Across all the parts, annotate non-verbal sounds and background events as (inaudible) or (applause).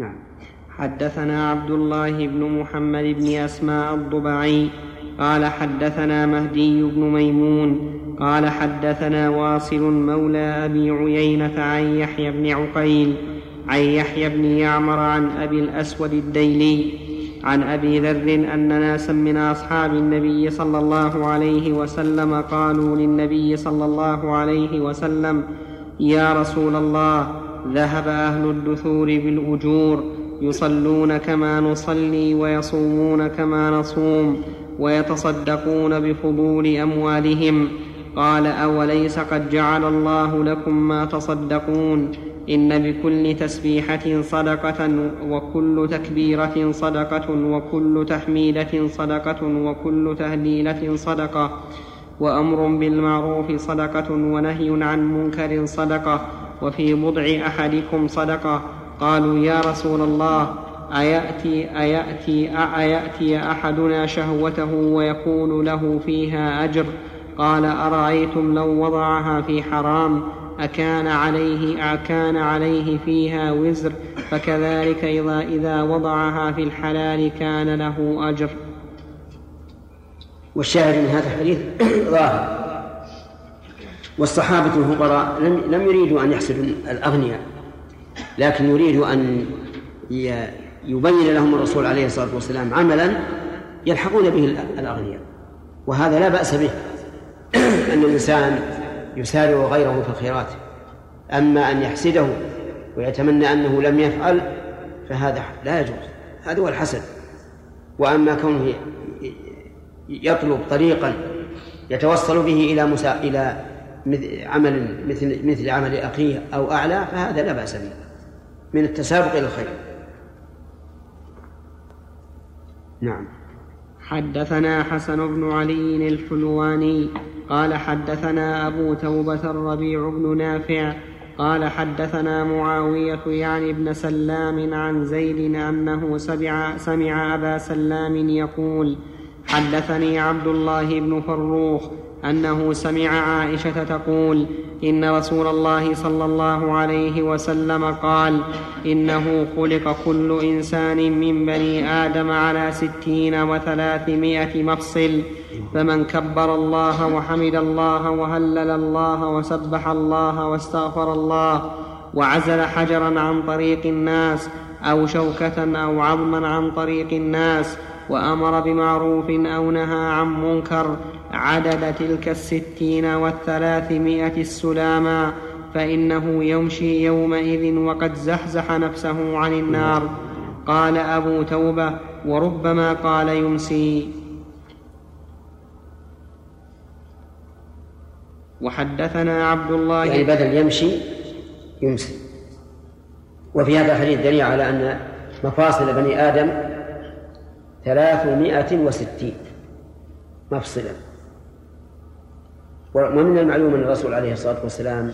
نعم. حدثنا عبد الله بن محمد بن أسماء الضبعي قال حدثنا مهدي بن ميمون قال حدثنا واصل مولى أبي عيينة عن يحيى بن عقيل عن يحيى بن يعمر عن أبي الأسود الديلي عن أبي ذر أن ناسا من أصحاب النبي صلى الله عليه وسلم قالوا للنبي صلى الله عليه وسلم يا رسول الله ذهب أهل الدثور بالأجور يصلون كما نصلي ويصومون كما نصوم ويتصدقون بفضول أموالهم. قال أوليس قد جعل الله لكم ما تصدقون؟ إن بكل تسبيحة صدقة وكل تكبيرة صدقة وكل تحميدة صدقة وكل تهليلة صدقة وأمر بالمعروف صدقة ونهي عن منكر صدقة وفي بضع أحدكم صدقة. قالوا يا رسول الله أيأتي, أيأتي, أيأتي أحدنا شهوته ويكون له فيها أجر؟ قال أرأيتم لو وضعها في حرام؟ أكان عليه أكان عليه فيها وزر. فكذلك إذا, إذا وضعها في الحلال كان له أجر. والشاهد من هذا الحديث (clears throat) ظاهر. والصحابة الفقراء لم لم يريدوا أن يحسدوا الأغنياء لكن يريد أن يبين لهم الرسول عليه الصلاة والسلام عملا يلحقون به الأغنياء وهذا لا بأس به (clears throat) أن الإنسان يسارع غيره في الخيرات أما أن يحسده ويتمنى أنه لم يفعل فهذا لا يجوز هذا هو الحسد وأما كونه يطلب طريقا يتوصل به إلى مسا... إلى عمل مثل مثل عمل أخيه أو أعلى فهذا لا بأس به. من التسابق إلى الخير. نعم. حدثنا حسن بن علي الحلواني قال حدثنا أبو توبة الربيع بن نافع قال حدثنا معاوية يعني ابن سلام عن زيد أنه سمع, سمع أبا سلام يقول حدثني عبد الله بن فروخ أنه سمع عائشة تقول إن رسول الله صلى الله عليه وسلم قال إنه خلق كل إنسان من بني آدم على ستين وثلاثمائة مفصل فمن كبر الله وحمد الله وهلل الله وسبح الله واستغفر الله وعزل حجرا عن طريق الناس أو شوكة أو عظما عن طريق الناس وأمر بمعروف أو نهى عن منكر عدد تلك الستين والثلاثمائة السلاما فإنه يمشي يومئذ وقد زحزح نفسه عن النار. قال أبو توبة وربما قال يمسي. وحدثنا عبد الله يعني بدل يمشي يمسي. وفي هذا الحديث دليل على أن مفاصل بني آدم ثلاثمائة وستين. مفصلا. ومن المعلوم أن الرسول عليه الصلاة والسلام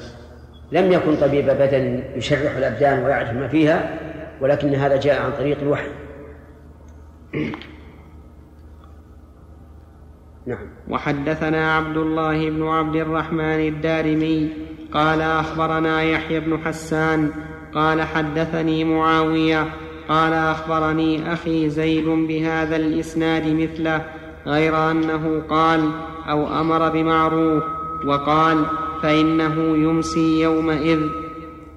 لم يكن طبيب بدن يشرح الأبدان ويعرف ما فيها ولكن هذا جاء عن طريق الوحي. (clears throat) نعم. وحدثنا عبد الله بن عبد الرحمن الدارمي قال أخبرنا يحيى بن حسان قال حدثني معاوية قال أخبرني أخي زيد بهذا الإسناد مثله غير أنه قال أو أمر بمعروف وقال فإنه يمسي يومئذ.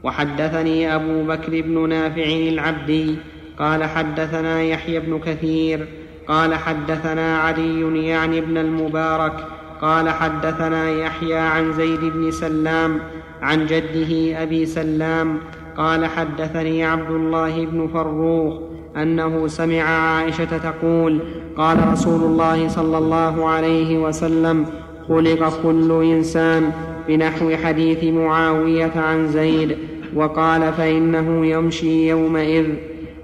وحدثني أبو بكر بن نافع العبدي قال حدثنا يحيى بن كثير قال حدثنا علي يعني ابن المبارك قال حدثنا يحيى عن زيد بن سلام عن جده أبي سلام قال حدثني عبد الله بن فروخ أنه سمع عائشة تقول قال رسول الله صلى الله عليه وسلم خلق كل إنسان بنحو حديث معاوية عن زيد وقال فإنه يمشي يومئذ.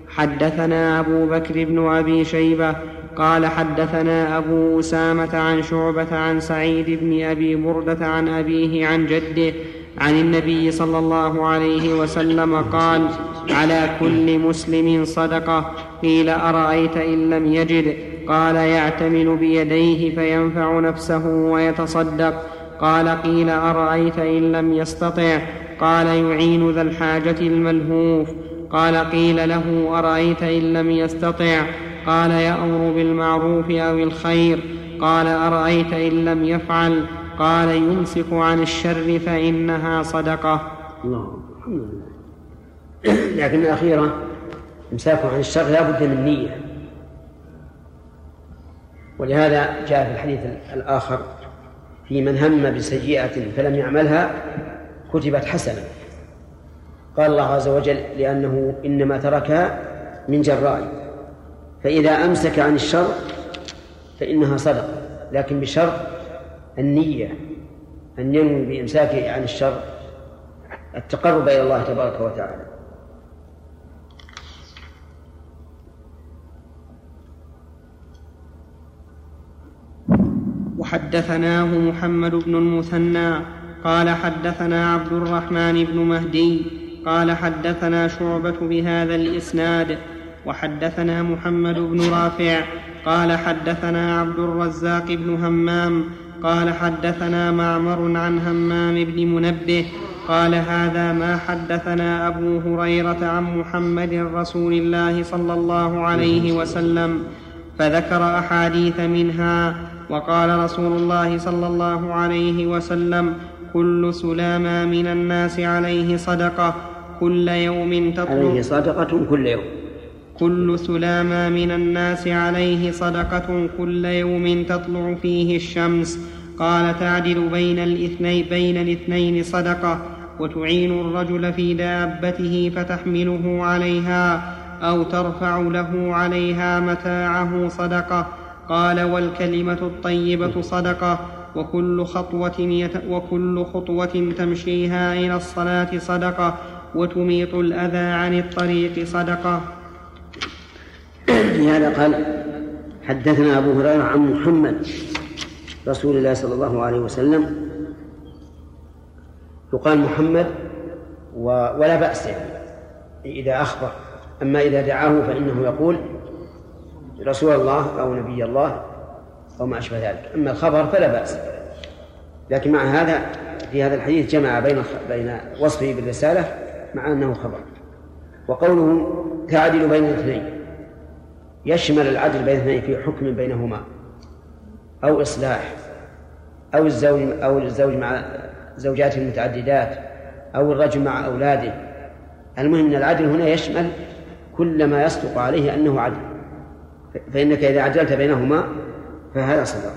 حدثنا أبو بكر بن أبي شيبة قال حدثنا أبو أسامة عن شعبة عن سعيد بن أبي بردة عن أبيه عن جده عن النبي صلى الله عليه وسلم قال على كل مسلم صدقة قيل أرأيت إن لم يجد؟ قال يعتمل بيديه فينفع نفسه ويتصدق. قال قيل أرأيت إن لم يستطع؟ قال يعين ذا الحاجة الملهوف. قال قيل له أرأيت إن لم يستطع؟ قال يأمر بالمعروف أو الخير. قال أرأيت إن لم يفعل؟ قال يمسك عن الشر فإنها صدقة. الله الحمد لله. لكن الأخيرة إمساك عن الشر لا بد من نية. ولهذا جاء في الحديث الآخر في من هم بسيئة فلم يعملها كتبت حسنة. قال الله عز وجل لأنه إنما تركها من جراء. فإذا أمسك عن الشر فإنها صدقة لكن بشرط النية أن ينوي بإمساكه عن الشر التقرب إلى الله تبارك وتعالى. وحدثناه محمد بن المثنى قال حدثنا عبد الرحمن بن مهدي قال حدثنا شعبة بهذا الإسناد وحدثنا محمد بن رافع قال حدثنا عبد الرزاق بن همام قال حدثنا معمر عن همام بن منبه قال هذا ما حدثنا أبو هريرة عن محمد رسول الله صلى الله عليه وسلم فذكر أحاديث منها وقال رسول الله صلى الله عليه وسلم كل سلامى من الناس عليه صدقة كل يوم تطلع عليه صدقة كل يوم. كل سلامى من الناس عليه صدقة كل يوم تطلع فيه الشمس. قال تعدل بين الاثنين بين الاثنين صدقة. وتعين الرجل في دابته فتحمله عليها أو ترفع له عليها متاعه صدقة. قال والكلمة الطيبة صدقة. وكل خطوة يت وكل خطوة تمشيها إلى الصلاة صدقة. وتميط الأذى عن الطريق صدقة. في هذا قال حدثنا أبو هريرة عن محمد رسول الله صلى الله عليه وسلم يقال محمد و... ولا بأس إذا أخبر. أما إذا دعاه فإنه يقول رسول الله أو نبي الله أو ما أشبه ذلك. أما الخبر فلا بأس. لكن مع هذا في هذا الحديث جمع بين بين وصفه بالرسالة مع أنه خبر. وقوله تعدل بين الاثنين. يشمل العدل بين الاثنين في حكم بينهما أو إصلاح أو الزوج أو الزوج مع زوجاته المتعددات أو الرجل مع أولاده. المهم أن العدل هنا يشمل كل ما يصدق عليه أنه عدل. فإنك إذا عدلت بينهما فهذا صدق.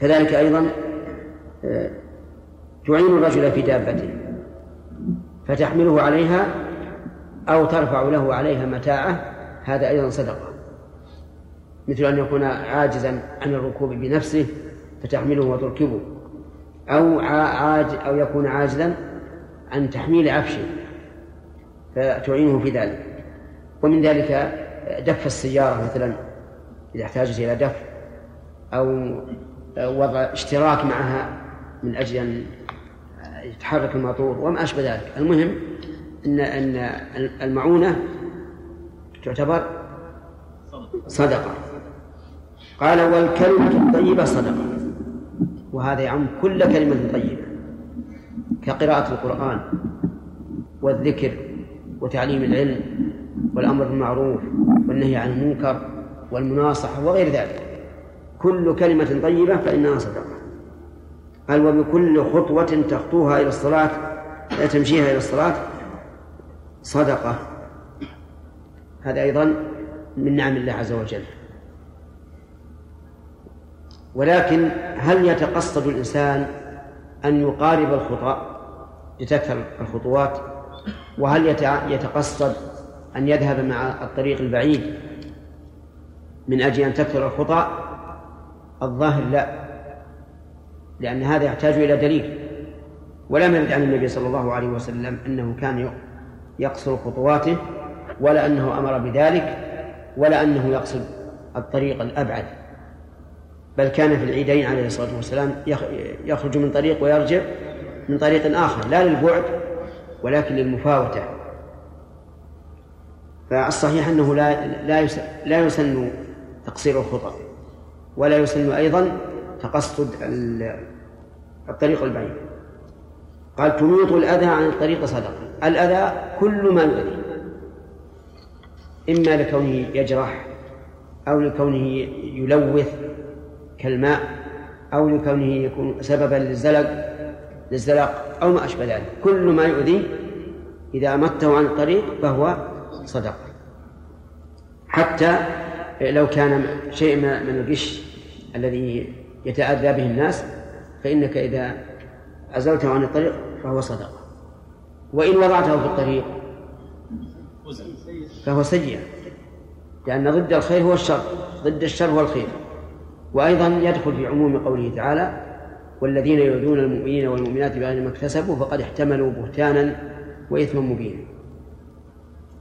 كذلك أيضا آه، تعين الرجل في دابته فتحمله عليها أو ترفع له عليها متاعه هذا أيضا صدقة. مثل أن يكون عاجزا عن الركوب بنفسه فتحمله وتركبه. أو عاج أو يكون عاجزا عن تحميل عفشه فتعينه في ذلك. ومن ذلك دف السيارة مثلا إذا احتاجت إلى دف أو وضع اشتراك معها من أجل أن يتحرك الماطور وما أشبه ذلك. المهم أن أن المعونة تعتبر صدقة. قال والكلمة الطيبة صدقة. وهذا يعم كل كلمة طيبة. كقراءة القرآن والذكر وتعليم العلم والأمر بالمعروف والنهي عن المنكر والمناصحة وغير ذلك. كل كلمة طيبة فإنها صدقة. قال وبكل خطوة تخطوها إلى الصلاة تمشيها إلى الصلاة صدقة. هذا أيضا من نعم الله عز وجل. ولكن هل يتقصد الإنسان أن يقارب الخطى لتكثر الخطوات؟ وهل يتقصد أن يذهب مع الطريق البعيد من أجل أن تكثر الخطى الظاهر لا لأن هذا يحتاج إلى دليل. ولم يرد عن النبي صلى الله عليه وسلم أنه كان يقصر خطواته ولا أنه أمر بذلك ولا أنه يقصد الطريق الأبعد. بل كان في العيدين عليه الصلاة والسلام يخرج من طريق ويرجع من طريق آخر لا للبعد ولكن للمفاوتة. فالصحيح أنه لا لا لا يسن تقصير الخطى ولا يسن أيضا تقصد الطريق البعيد. قال تميط الأذى عن الطريق صدقة الأذى كل ما يؤذي. إما لكونه يجرح أو لكونه يلوث كالماء أو لكونه يكون سببا للزلق للزلق أو ما أشبه ذلك. كل ما يؤذي إذا أمته عن الطريق فهو صدقة حتى لو كان شيء من الغش الذي يتأذى به الناس فإنك إذا أزلته عن الطريق فهو صدقة وإن وضعته في الطريق فهو سيئة لأن ضد الخير هو الشر ضد الشر هو الخير. وأيضا يدخل في عموم قوله تعالى والذين يؤذون المؤمنين والمؤمنات بغير ما اكتسبوا فقد احتملوا بهتانا وإثما مبينا.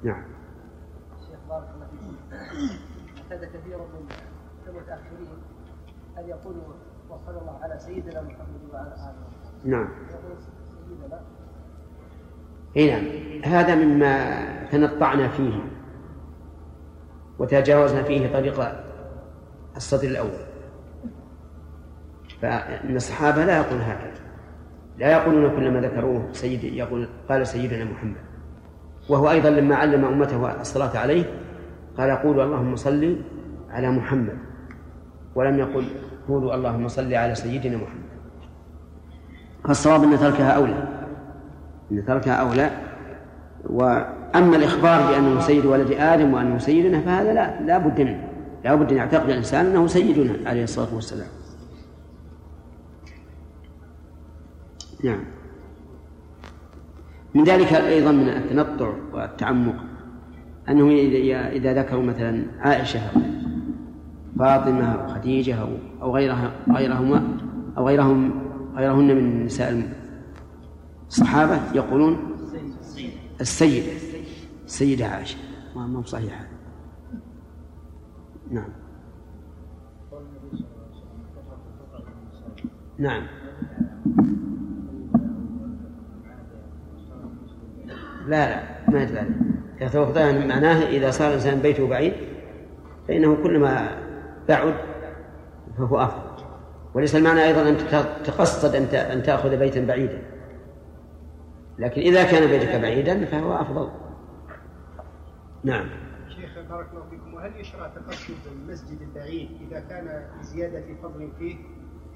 نعم. اعتاد كثير من المتأخرين أن يقولوا وصلى الله على سيدنا محمد وعلى آله نعم. اي نعم. هذا مما تنطعنا فيه. وتجاوزنا فيه طريق الصدر الأول. فإن الصحابة لا يقولون هكذا. لا يقولون كلما ذكروه سيد يقول قال سيدنا محمد. وهو أيضا لما علم أمته الصلاة عليه قال قولوا اللهم صل على محمد ولم يقل قولوا اللهم صل على سيدنا محمد. فالصواب أن تركها أولى. أن تركها أولى وأما الإخبار بأنه سيد ولد آدم وأنه سيدنا فهذا لا لا بد منه. لا بد أن يعتقد الإنسان أنه سيدنا عليه الصلاة والسلام. نعم. من ذلك أيضا من التنطع والتعمق. أنه إذا ذكروا مثلا عائشة أو فاطمة أو خديجة أو أو غيرها غيرهما أو غيرهم غيرهن من نساء الصحابة يقولون السيدة السيدة عائشة. ما هو صحيح هذا. نعم. نعم. لا لا ما يدل عليه يتوقع معناه إذا صار الإنسان بيته بعيد فإنه كلما بعد فهو أفضل وليس المعنى أيضا أن تقصد أن تأخذ بيتا بعيدا. لكن إذا كان بيتك بعيدا فهو أفضل. نعم. شيخ بارك الله فيكم وهل يشرع تقصد المسجد البعيد إذا كان زيادة فضل فيه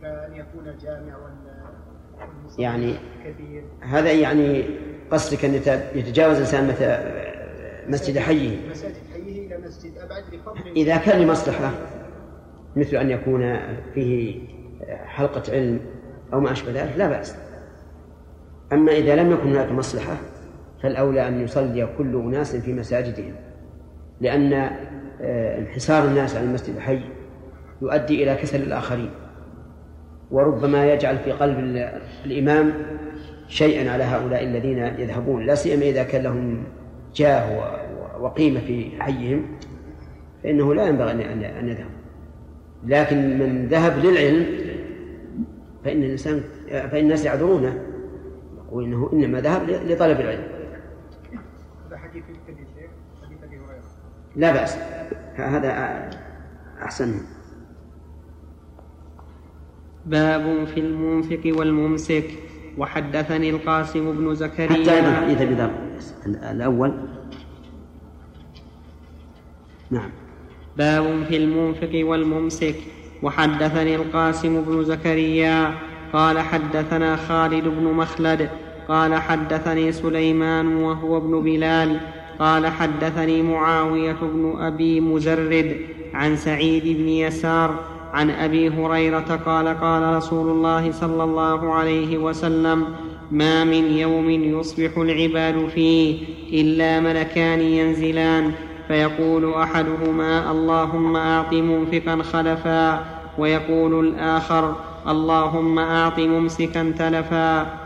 كأن يكون جامع يعني كبير؟ هذا يعني قصدك أن يتجاوز الإنسان مثل مسجد حيه مساجد حيه إلى مسجد أبعد لفضل إذا كان لمصلحة مثل أن يكون فيه حلقة علم أو ما أشبه ذلك لا بأس. أما إذا لم يكن هناك مصلحة فالأولى أن يصلي كل أناس في مساجدهم لأن آه، انحسار الناس عن المسجد الحي يؤدي إلى كسل الآخرين. وربما يجعل في قلب الإمام شيئا على هؤلاء الذين يذهبون لا سيما إذا كان لهم جاه وقيمة في حيهم فإنه لا ينبغي أن يذهب. لكن من ذهب للعلم فإن الإنسان فإن الناس يعذرونه يقول إنه إنما ذهب لطلب العلم هذا حديث حديث أبي هريرة لا بأس. هذا أحسن باب في المنفق والممسك. وحدثني القاسم بن زكريا. حتى أيضا أبي ذر الأول. نعم. باب في المنفق والممسك. وحدثني القاسم بن زكريا. قال حدثنا خالد بن مخلد. قال حدثني سليمان وهو ابن بلال. قال حدثني معاوية بن أبي مزرد عن سعيد بن يسار عن أبي هريرة قال قال رسول الله صلى الله عليه وسلم ما من يوم يصبح العباد فيه إلا ملكان ينزلان فيقول أحدهما اللهم أعط منفقا خلفا ويقول الآخر اللهم أعط ممسكا تلفا.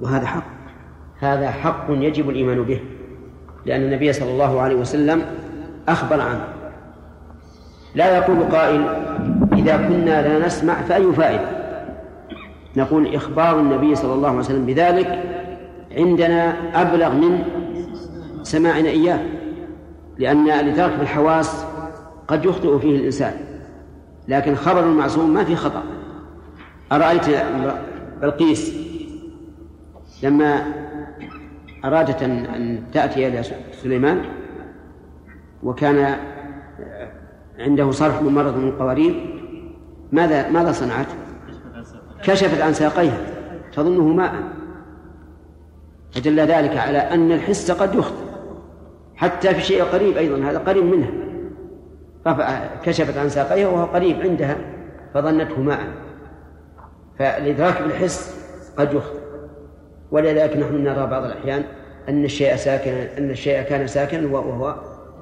وهذا حق. هذا حق يجب الإيمان به لأن النبي صلى الله عليه وسلم أخبر عنه. لا يقول قائل إذا كنا لا نسمع فأي فائده نقول إخبار النبي صلى الله عليه وسلم بذلك عندنا أبلغ من سماعنا إياه لأن لترك الحواس قد يخطئ فيه الإنسان. لكن خبر المعصوم ما في خطأ. أرأيت بلقيس لما أرادت أن تأتي إلى سليمان وكان عنده صرف من مرض من القوارير. ماذا ماذا صنعت؟ كشفت عن ساقيها تظنه ماء. فدل ذلك على أن الحس قد يخطئ حتى في شيء قريب أيضا هذا قريب منها. كشفت عن ساقيها وهو قريب عندها فظنته ماء. فالإدراك بالحس قد يخطئ. ولذلك نحن نرى بعض الأحيان أن الشيء ساكن أن الشيء كان ساكنا وهو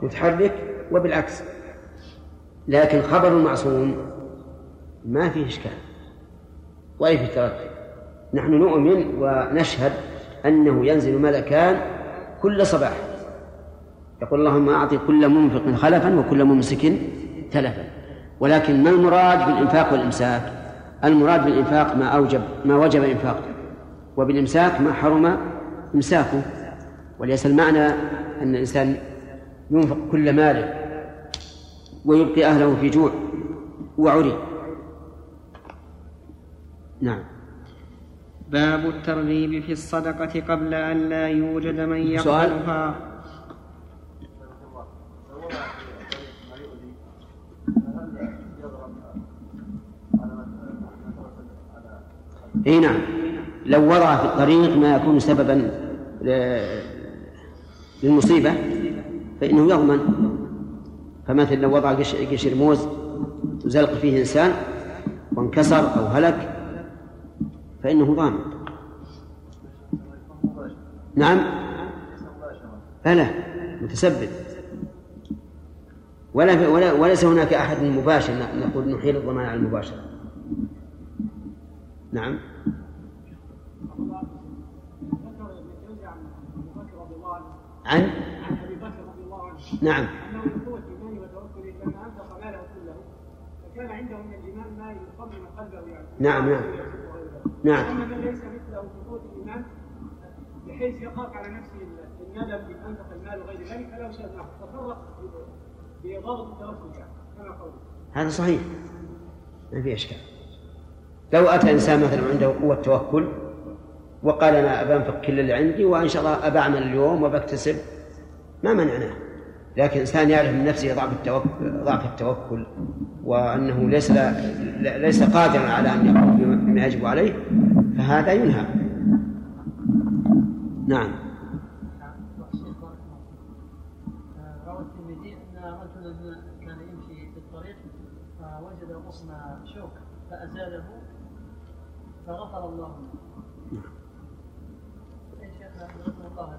متحرك وبالعكس. لكن خبر المعصوم ما فيه إشكال ولا فيه تردد. نحن نؤمن ونشهد أنه ينزل ملكان كل صباح. يقول اللهم أعطي كل منفق خلفا وكل ممسك تلفا. ولكن ما المراد بالإنفاق والإمساك؟ المراد بالإنفاق ما أوجب ما وجب إنفاقه وبالإمساك ما حرم إمساكه. وليس المعنى أن الإنسان ينفق كل ماله ويبقي أهله في جوع وعري. نعم. باب الترغيب في الصدقة قبل أن لا يوجد من يقبلها. اي نعم. لو وضع في الطريق ما يكون سببا للمصيبة فإنه يضمن. فمثل لو وضع قشر موز وزلق فيه إنسان وانكسر أو هلك فإنه ضامن. نعم؟ فلا متسبب. ولا ولا وليس هناك أحد مباشر نقول نحيل الضمان على المباشرة. نعم؟ عن؟ عن ابي بكر رضي الله عنه نعم. انه من قوه ايمانه وتوكله لما انفق ماله كله فكان عنده من الايمان ما يصمم قلبه يعني نعم نعم. نعم. أما من ليس مثله في قوه الإيمان بحيث يخاف على نفسه الندم إن أنفق المال وغير ذلك فلا شيء تصرف باضافه التوكل يعني كما قوله. هذا صحيح. ما في أشكال. لو أتى إنسان مثلا عنده قوة توكل وقال أنا بنفق كل اللي عندي وإن شاء الله ابعمل اليوم وبكتسب. ما منعناه لكن انسان يعرف من نفسه ضعف التوكل ضعف التوكل وأنه ليس ليس قادرا على أن يقوم بما يجب عليه فهذا ينهى. نعم. فوجد غصن شوك فأزاله فغفر الله له الله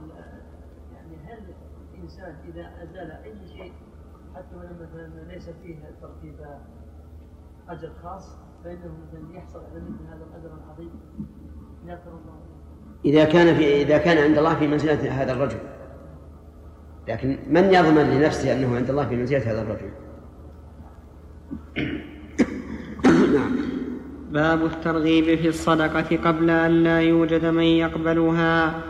يعني هل الإنسان إذا أزال أي شيء حتى ولو مثلا ليس فيه ترتيب أجر خاص فإنه مثلا يحصل على مثل هذا الأجر العظيم. يغفر الله. إذا كان في إذا كان عند الله في منزلة هذا الرجل. لكن من يضمن لنفسه أنه عند الله في منزلة هذا الرجل؟ (coughs) نعم. باب الترغيب في الصدقة قبل أن لا يوجد من يقبلها.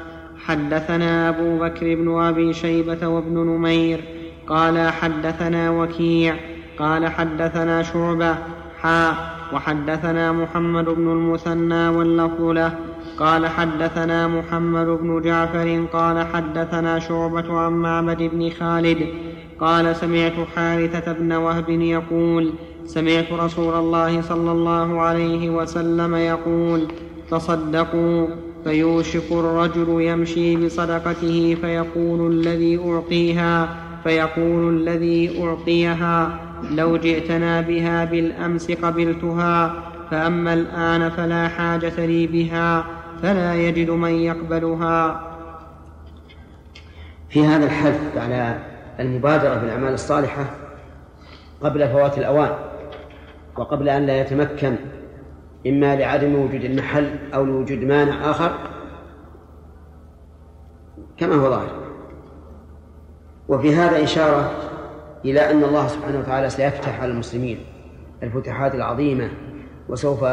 حدثنا أبو بكر بن أبي شيبة وابن نمير قال حدثنا وكيع قال حدثنا شعبة حاء وحدثنا محمد بن المثنى واللفظ له قال حدثنا محمد بن جعفر قال حدثنا شعبة عن معبد بن خالد قال سمعت حارثة بن وهب يقول سمعت رسول الله صلى الله عليه وسلم يقول تصدقوا فيوشك الرجل يمشي بصدقته فيقول الذي أعطيها فيقول الذي أعطيها لو جئتنا بها بالأمس قبلتها فأما الآن فلا حاجة لي بها فلا يجد من يقبلها. في هذا الحث على المبادرة بالأعمال الصالحة قبل فوات الأوان وقبل أن لا يتمكن إما لعدم وجود المحل أو لوجود مانع آخر كما هو ظاهر. وفي هذا إشارة إلى أن الله سبحانه وتعالى سيفتح على المسلمين الفتوحات العظيمة وسوف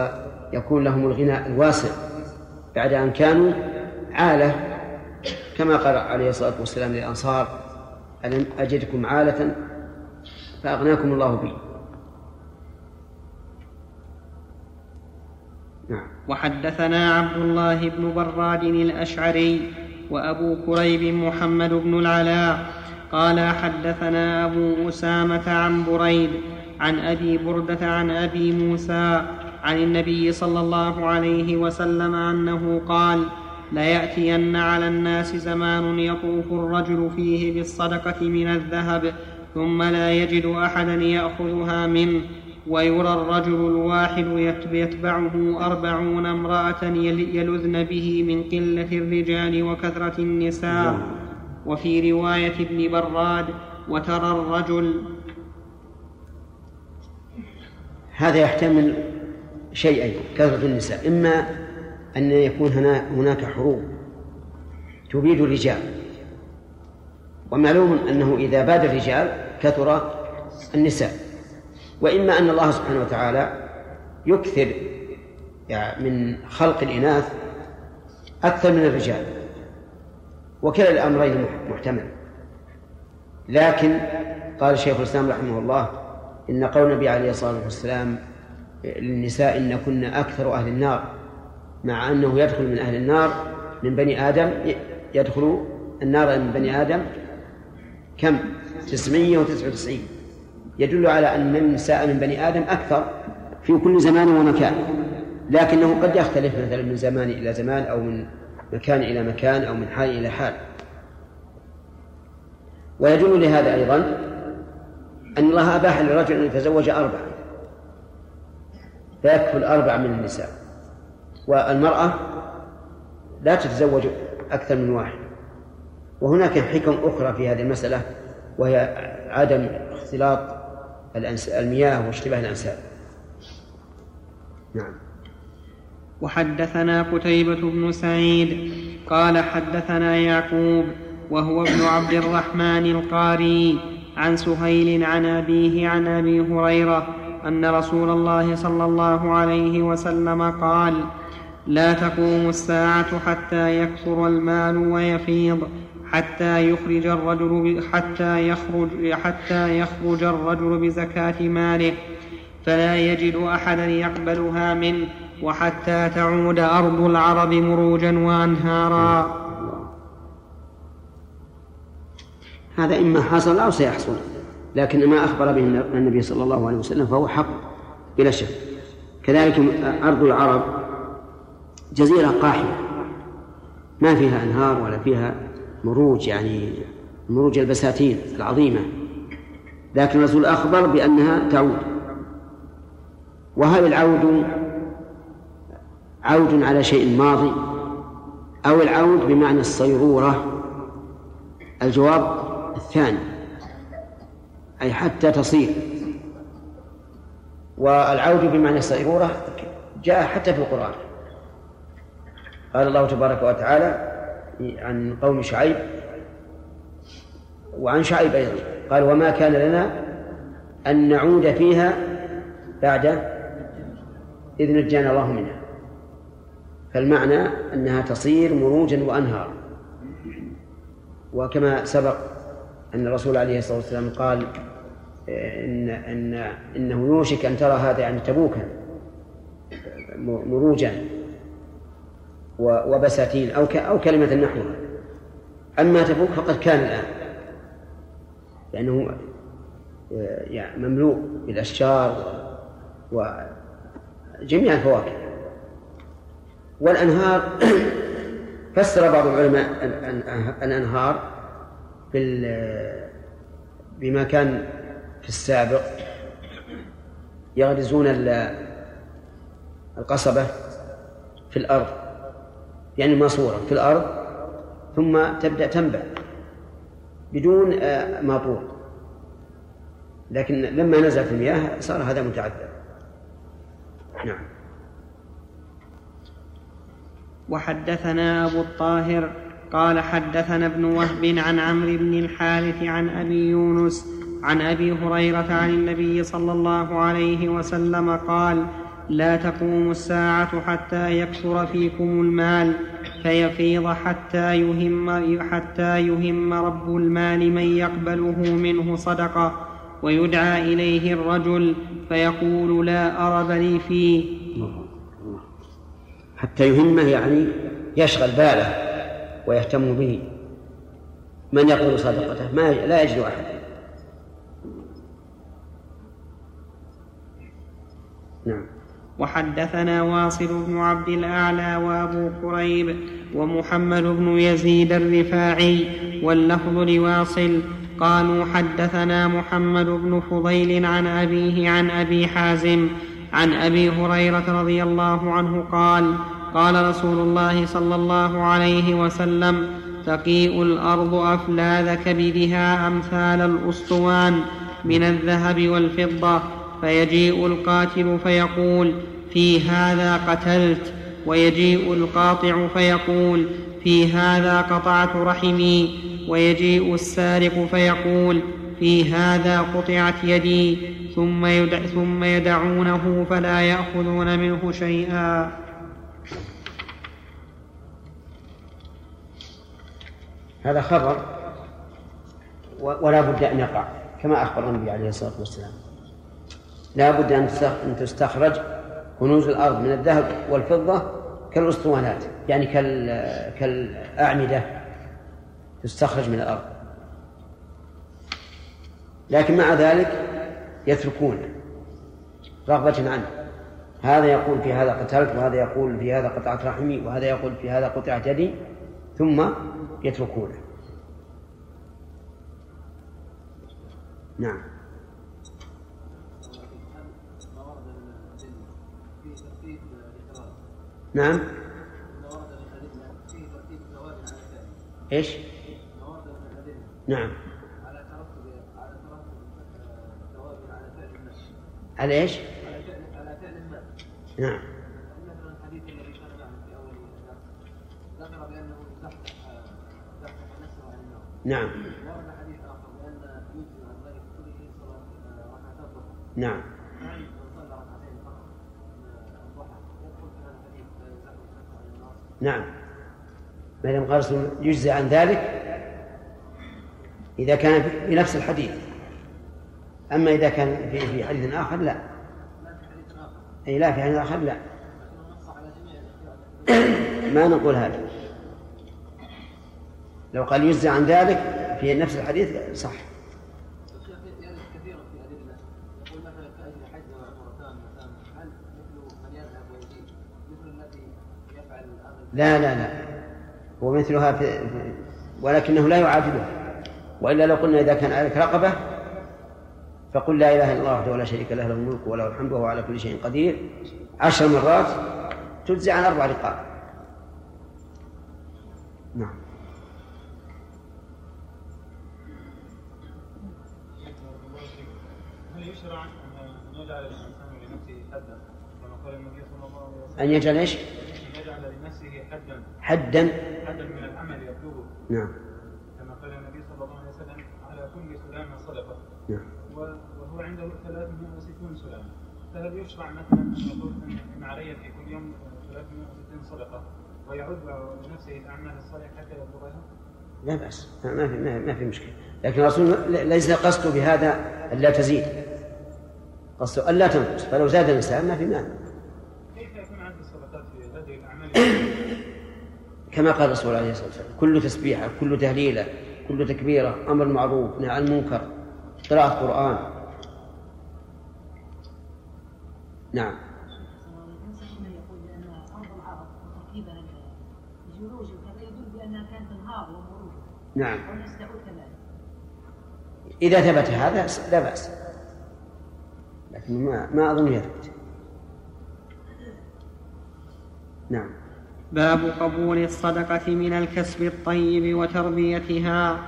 يكون لهم الغنى الواسع بعد أن كانوا عالة كما قال عليه الصلاة والسلام للأنصار ألم أجدكم عالة فأغناكم الله بي نعم وحدثنا عبد الله بن براد الأشعري وأبو كريب محمد بن العلاء قال حدثنا أبو أسامة عن بريد عن أبي بردة عن أبي موسى عن النبي صلى الله عليه وسلم أنه قال ليأتين على الناس زمان يطوف الرجل فيه بالصدقة من الذهب ثم لا يجد أحدا يأخذها منه. ويرى الرجل الواحد يتبعه أربعون امرأة يلذن به من قلة الرجال وكثرة النساء. وفي رواية ابن براد وترى الرجل هذا يحتمل شيئين كثرة النساء. إما أن يكون هناك حروب تبيد الرجال. ومعلوم أنه إذا باد الرجال كثر النساء. وإما أن الله سبحانه وتعالى يكثر يعني من خلق الإناث أكثر من الرجال وكلا الأمرين محتمل لكن قال شيخ الإسلام رحمه الله إن قول النبي عليه الصلاة والسلام للنساء إن كن أكثر أهل النار مع أنه يدخل من أهل النار من بني آدم يدخل النار من بني آدم كم؟ تسعمية وتسعة وتسعين يدل على أن النساء من بني آدم أكثر في كل زمان ومكان لكنه قد يختلف مثلا من زمان إلى زمان أو من مكان إلى مكان أو من حال إلى حال. ويدل لهذا أيضا أن الله أباح للرجل أن يتزوج أربعة فيكفل الأربع من النساء والمرأة لا تتزوج أكثر من واحد. وهناك حكم أخرى في هذه المسألة وهي عدم اختلاط المياه واشتباه الأنساب نعم. وحدثنا قتيبة بن سعيد قال حدثنا يعقوب وهو ابن عبد الرحمن القاري عن سهيل عن أبيه عن أبي هريرة أن رسول الله صلى الله عليه وسلم قال لا تقوم الساعة حتى يكثر المال ويفيض حتى يخرج الرجل حتى يخرج حتى يخرج الرجل بزكاة ماله فلا يجد أحدا يقبلها منه وحتى تعود أرض العرب مروجا وأنهارا. هذا إما حصل أو سيحصل لكن ما أخبر به النبي صلى الله عليه وسلم فهو حق بلا شك. كذلك أرض العرب جزيرة قاحلة ما فيها أنهار ولا فيها مروج يعني مروج البساتين العظيمة. لكن الرسول أخبر بأنها تعود. وهل العود عود على شيء ماضي؟ أو العود بمعنى الصيرورة الجواب الثاني. أي حتى تصير. والعود بمعنى الصيرورة جاء حتى في القرآن. قال الله تبارك وتعالى عن قوم شعيب وعن شعيب أيضا. قال وما كان لنا أن نعود فيها بعد إذ نجانا الله منها. فالمعنى أنها تصير مروجا وأنهارا. وكما سبق أن الرسول عليه الصلاة والسلام قال إن إن إنه يوشك أن ترى هذا يعني تبوكا مروجا. وبساتين أو أو كلمة نحوها أما تبوك فقد كان الآن. لأنه يعني مملوء بالأشجار وجميع الفواكه. والأنهار (coughs) فسر بعض العلماء الأنهار بما كان في السابق يغرزون القصبة في الأرض. يعني ماسورة في الأرض ثم تبدأ تنبع بدون آه، ماطور. لكن لما نزلت المياه صار هذا متعذر نعم. وحدثنا أبو الطاهر قال حدثنا ابن وهب عن عمرو بن الحارث عن أبي يونس عن أبي هريرة عن النبي صلى الله عليه وسلم قال لا تقوم الساعة حتى يكثر فيكم المال فيفيض حتى يهم حتى يهم رب المال من يقبله منه صدقة ويدعى إليه الرجل فيقول لا أرب لي فيه. حتى يهمه يعني يشغل باله ويهتم به. من يقبل صدقته؟ ما لا يجد أحد. نعم. وحدثنا واصل بن عبد الأعلى وأبو كريب ومحمد بن يزيد الرفاعي واللفظ لواصل. قالوا حدثنا محمد بن فضيل عن أبيه عن أبي حازم عن أبي هريرة رضي الله عنه قال قال رسول الله صلى الله عليه وسلم تقيء الأرض أفلاذ كبدها أمثال الأسطوان من الذهب والفضة. فيجيء القاتل فيقول في هذا قتلت. ويجيء القاطع فيقول في هذا قطعت رحمي. ويجيء السارق فيقول في هذا قطعت يدي. ثم, يدع ثم يدعونه فلا يأخذون منه شيئا. هذا خبر ولا بد أن يقع كما أخبر النبي عليه الصلاة والسلام. لا بد أن تستخرج كنوز الأرض من الذهب والفضة كالأسطوانات يعني كالأعمدة تستخرج من الأرض. لكن مع ذلك يتركون رغبة عنه. هذا يقول في هذا قتلت وهذا يقول في هذا قطعت رحمي وهذا يقول في هذا قطعت يدي ثم يتركونه. نعم. نعم. إيش؟ نعم. على إيش؟ على فعل المال نعم. مثلا الحديث الذي كان في ذكر بانه نفسه عن نعم. ورد حديث اخر بان صلاه نعم. نعم. ما دام قال يجزي عن ذلك إذا كان بنفس الحديث. أما إذا كان في في حديث آخر لا. أي لا في حديث آخر لا. ما نقول هذا. لو قال يجزي عن ذلك في نفس الحديث صح. لا لا لا. هو مثلها في ولكنه لا يعادلها وإلا لو قلنا إذا كان عليك رقبة فقل لا إله إلا الله وحده ولا شريك له له الملك وله الحمد وهو على كل شيء قدير. عشر مرات تجزي عن أربع رقاب. نعم. هل يشرع أن يجعل الإنسان لنفسه حدا؟ كما قال النبي صلى الله عليه وسلم. أن يجعل إيش؟ حدا. حدا. حدا من العمل يبلغه نعم. كما قال النبي صلى الله عليه وسلم على كل سلامة صدقة. نعم. وهو عنده 360 سلامة. فهل يشرع مثلا أن يقول إن علي في كل يوم 360 صدقة ويعد لنفسه الأعمال الصالحة حتى يبلغها؟ لا بأس. ما في ما في مشكلة. لكن الرسول ليس قصده بهذا ألا تزيد. قصده ألا تنقص. فلو زاد الإنسان ما في مانع. كما قال الرسول عليه الصلاة والسلام كل تسبيحة كل تهليلة كل تكبيرة أمر معروف نهي عن المنكر قراءة قران نعم. نعم. إذا ثبت هذا لا بأس. لكن ما ما أظن يثبت. نعم. باب قبول الصدقة من الكسب الطيب وتربيتها.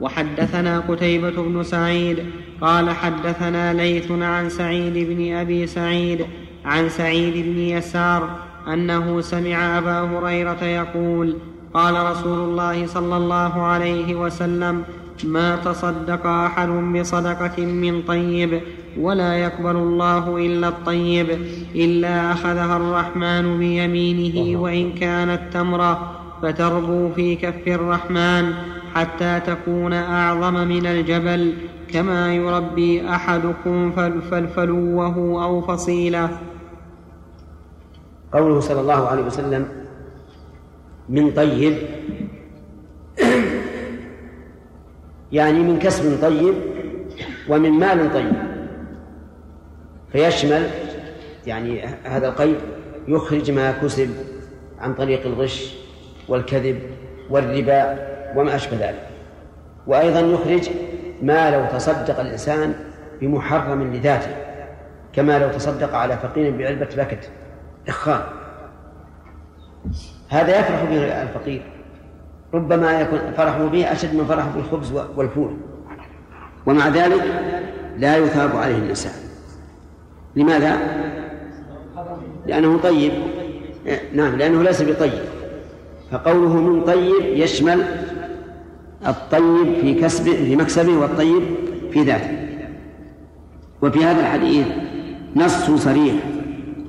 وحدثنا قتيبة بن سعيد قال حدثنا ليث عن سعيد بن أبي سعيد عن سعيد بن يسار أنه سمع أبا هريرة يقول قال رسول الله صلى الله عليه وسلم ما تصدق أحد بصدقة من طيب ولا يقبل الله إلا الطيب إلا أخذها الرحمن بيمينه وإن كانت تمرة فتربو في كف الرحمن حتى تكون أعظم من الجبل كما يربي أحدكم فلفلوه أو فصيلة. قوله صلى الله عليه وسلم من طيب يعني من كسب طيب ومن مال طيب. فيشمل يعني هذا القيد يخرج ما كسب عن طريق الغش والكذب والربا وما أشبه ذلك. وأيضا يخرج ما لو تصدق الإنسان بمحرم لذاته كما لو تصدق على فقير بعلبة بكت إخاء هذا يفرح به الفقير ربما يكون فرحه به أشد من فرحه بالخبز والفول ومع ذلك لا يثاب عليه الإنسان لماذا؟ لأنه طيب. نعم لأنه ليس بطيب. فقوله من طيب يشمل الطيب في كسبه في مكسبه والطيب في ذاته. وفي هذا الحديث نص صريح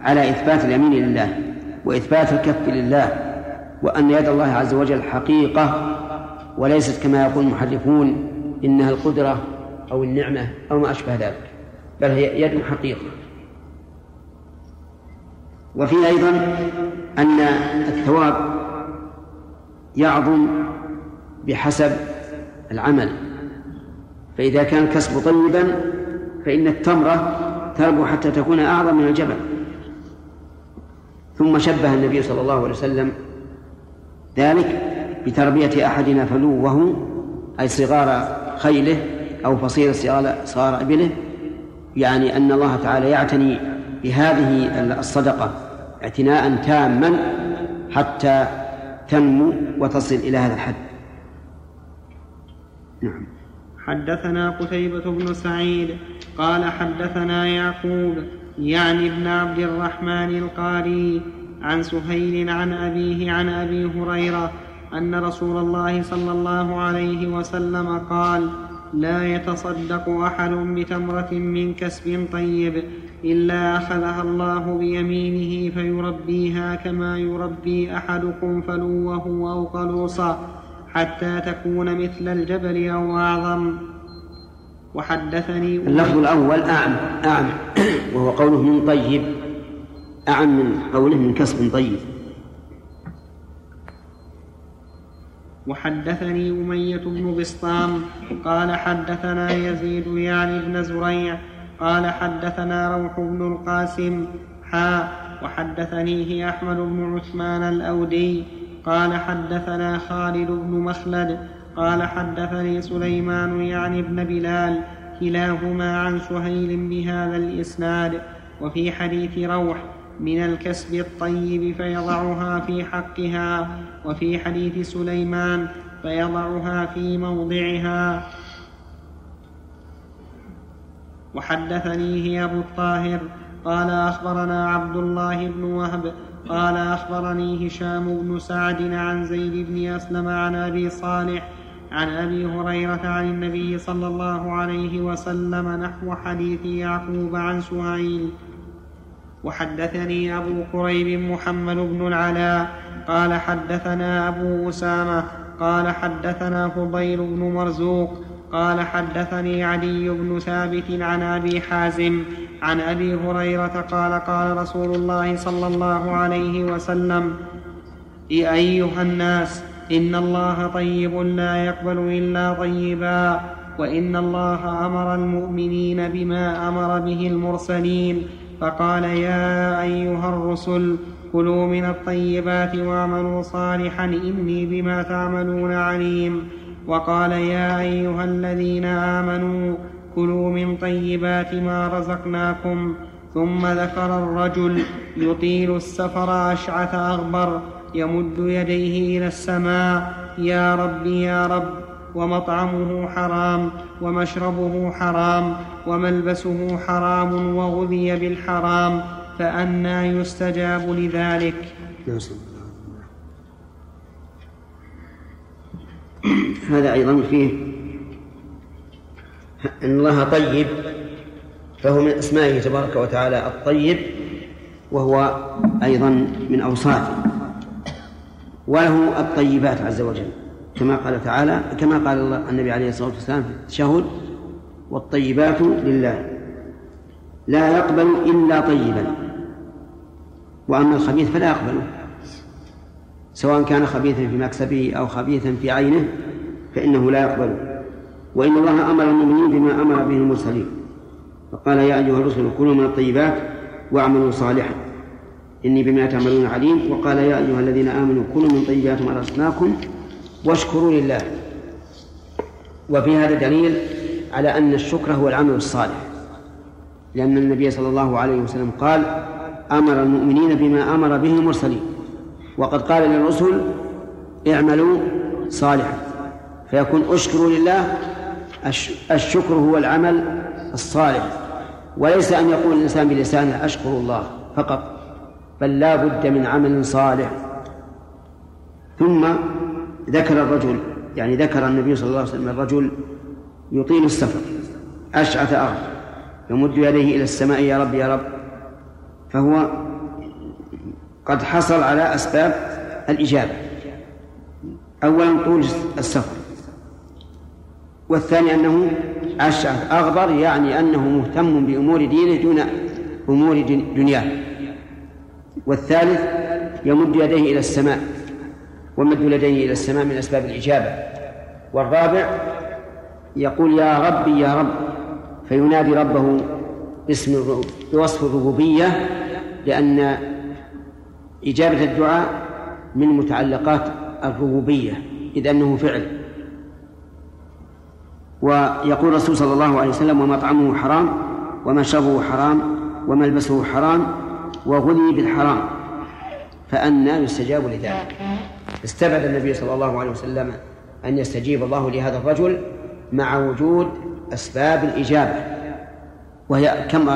على إثبات اليمين لله وإثبات الكف لله وأن يد الله عز وجل حقيقة وليست كما يقول المحرفون إنها القدرة أو النعمة أو ما أشبه ذلك بل هي يد حقيقة. وفي أيضا أن الثواب يعظم بحسب العمل. فإذا كان الكسب طيبا فإن التمرة تربو حتى تكون أعظم من الجبل. ثم شبه النبي صلى الله عليه وسلم ذلك بتربية أحدنا فلوه أي صغار خيله أو فصيل صغار إبله يعني أن الله تعالى يعتني بهذه الصدقة. اعتناء تاما حتى تنمو وتصل إلى هذا الحد. نعم. حدثنا قتيبة بن سعيد قال حدثنا يعقوب يعني ابن عبد الرحمن القاري عن سهيل عن أبيه عن أبي هريرة أن رسول الله صلى الله عليه وسلم قال لا يتصدق أحد بتمرة من كسب طيب إلا أخذها الله بيمينه فيربيها كما يربي أحدكم فلوه أو قلوصا حتى تكون مثل الجبل أو أعظم. وحدثني اللفظ الأول أعم أعم وهو قوله من طيب. أعم من قوله من كسب طيب. وحدثني أمية بن بسطام قال حدثنا يزيد يعني بن زريع قال حدثنا روح بن القاسم حا وحدثنيه أحمد بن عثمان الأودي. قال حدثنا خالد بن مخلد قال حدثني سليمان يعني ابن بلال كلاهما عن سهيل بهذا الإسناد. وفي حديث روح من الكسب الطيب فيضعها في حقها وفي حديث سليمان فيضعها في موضعها. وحدثنيه ابو الطاهر قال أخبرنا عبد الله بن وهب قال أخبرني هشام بن سعد عن زيد بن أسلم عن أبي صالح عن أبي هريرة عن النبي صلى الله عليه وسلم نحو حديث يعقوب عن سهيل. وحدثني أبو كريب محمد بن العلاء قال حدثنا أبو أسامة قال حدثنا فضيل بن مرزوق قال حدثني علي بن ثابت عن أبي حازم عن أبي هريرة قال قال رسول الله صلى الله عليه وسلم أيها الناس إن الله طيب لا يقبل إلا طيبا وإن الله أمر المؤمنين بما أمر به المرسلين فقال يا أيها الرسل كلوا من الطيبات واعملوا صالحا إني بما تعملون عليم. وقال يا أيها الذين آمنوا كلوا من طيبات ما رزقناكم ثم ذكر الرجل يطيل السفر أشعث أغبر يمد يديه إلى السماء يا رب يا رب ومطعمه حرام ومشربه حرام وملبسه حرام وغذي بالحرام فأنى يستجاب لذلك. هذا أيضا فيه أن الله طيب فهو من أسمائه تبارك وتعالى الطيب وهو أيضا من أوصافه وله الطيبات عز وجل كما قال تعالى كما قال الله النبي عليه الصلاة والسلام في التشهد والطيبات لله لا يقبل إلا طيبا وأما الخبيث فلا يقبله. سواء كان خبيثا في مكسبه أو خبيثا في عينه فإنه لا يقبله وإن الله أمر المؤمنين بما أمر به المرسلين. فقال يا أيها الرسل كلوا من الطيبات واعملوا صالحا. إني بما تعملون عليم. وقال يا أيها الذين آمنوا كلوا من طيبات ما رزقناكم واشكروا لله. وفي هذا دليل على أن الشكر هو العمل الصالح. لأن النبي صلى الله عليه وسلم قال أمر المؤمنين بما أمر به المرسلين. وقد قال للرسل اعملوا صالحا فيكون اشكروا لله الشكر هو العمل الصالح. وليس أن يقول الإنسان بلسانه أشكر الله فقط بل لا بد من عمل صالح. ثم ذكر الرجل يعني ذكر النبي صلى الله عليه وسلم الرجل يطيل السفر أشعث أغر يمد يديه إلى السماء يا رب يا رب فهو قد حصل على أسباب الإجابة. أولا طول السفر. والثاني أنه أشعث أغبر يعني أنه مهتم بأمور دينه دون أمور دنياه. والثالث يمد يديه إلى السماء. ومد يديه إلى السماء من أسباب الإجابة. والرابع يقول يا ربي يا رب. فينادي ربه باسم بوصف الربوبية لأن إجابة الدعاء من متعلقات الربوبية إذ أنه فعل. ويقول الرسول صلى الله عليه وسلم ومطعمه حرام ومشربه حرام وملبسه حرام وغني بالحرام. فأنى يستجاب لذلك. استبعد النبي صلى الله عليه وسلم أن يستجيب الله لهذا الرجل مع وجود أسباب الإجابة وهي كم؟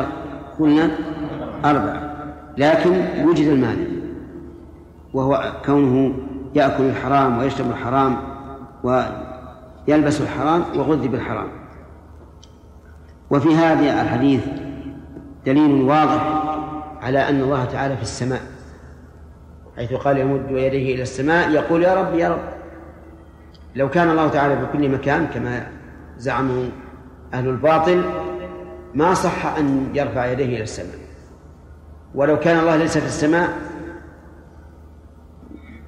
قلنا أربعة لكن وجد المانع. وهو كونه يأكل الحرام ويشرب الحرام ويلبس الحرام وغذي بالحرام وفي هذا الحديث دليل واضح على أن الله تعالى في السماء حيث قال يمد يديه إلى السماء. يقول يا رب يا رب. لو كان الله تعالى في كل مكان كما زعموا أهل الباطل ما صح أن يرفع يديه إلى السماء. ولو كان الله ليس في السماء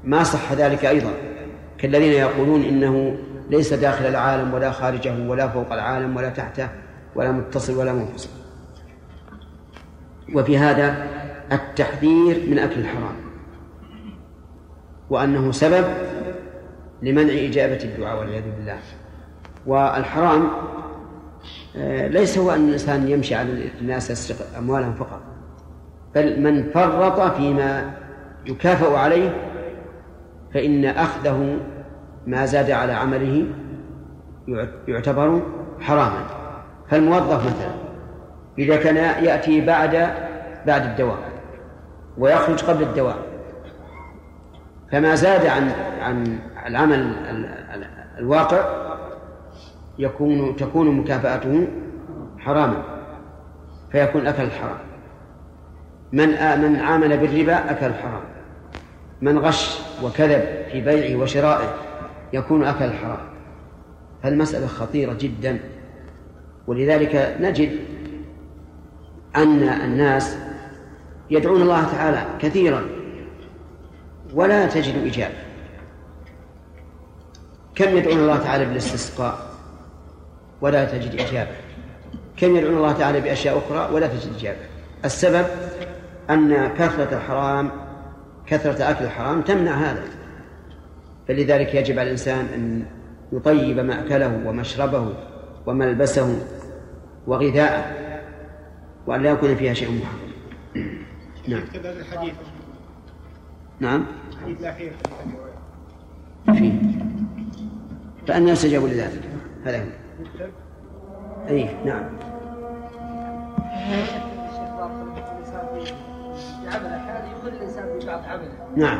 ما صح ذلك أيضا. كالذين يقولون إنه ليس داخل العالم ولا خارجه ولا فوق العالم ولا تحته ولا متصل ولا منفصل. وفي هذا التحذير من أكل الحرام. وأنه سبب لمنع إجابة الدعاء والعياذ بالله. والحرام آه، ليس هو أن الإنسان يمشي على الناس يسرق أموالهم فقط بل من فرط فيما يكافأ عليه فإن أخذه ما زاد على عمله يعتبر حراما. فالموظف مثلا إذا كان يأتي بعد بعد الدوام ويخرج قبل الدوام فما زاد عن عن العمل الواقع يكون تكون مكافأته حراما فيكون أكل الحرام. من من عامل بالربا أكل الحرام. من غش وكذب في بيعه وشرائه يكون أكل الحرام فالمسألة خطيرة جدا. ولذلك نجد أن الناس يدعون الله تعالى كثيرا ولا تجد إجابة كم يدعون الله تعالى بالاستسقاء؟ ولا تجد إجابة كم يدعون الله تعالى بأشياء أخرى؟ ولا تجد إجابة السبب أن كثرة الحرام كثرة أكل الحرام تمنع هذا. فلذلك يجب على الإنسان أن يطيب مأكله ومشربه وملبسه وغذاءه وأن لا يكون فيها شيء محرم. نعم. الحديث. نعم. الحديث الأخير. فيه فأن يستجاب لذلك. هذا هو. أي نعم. نعم.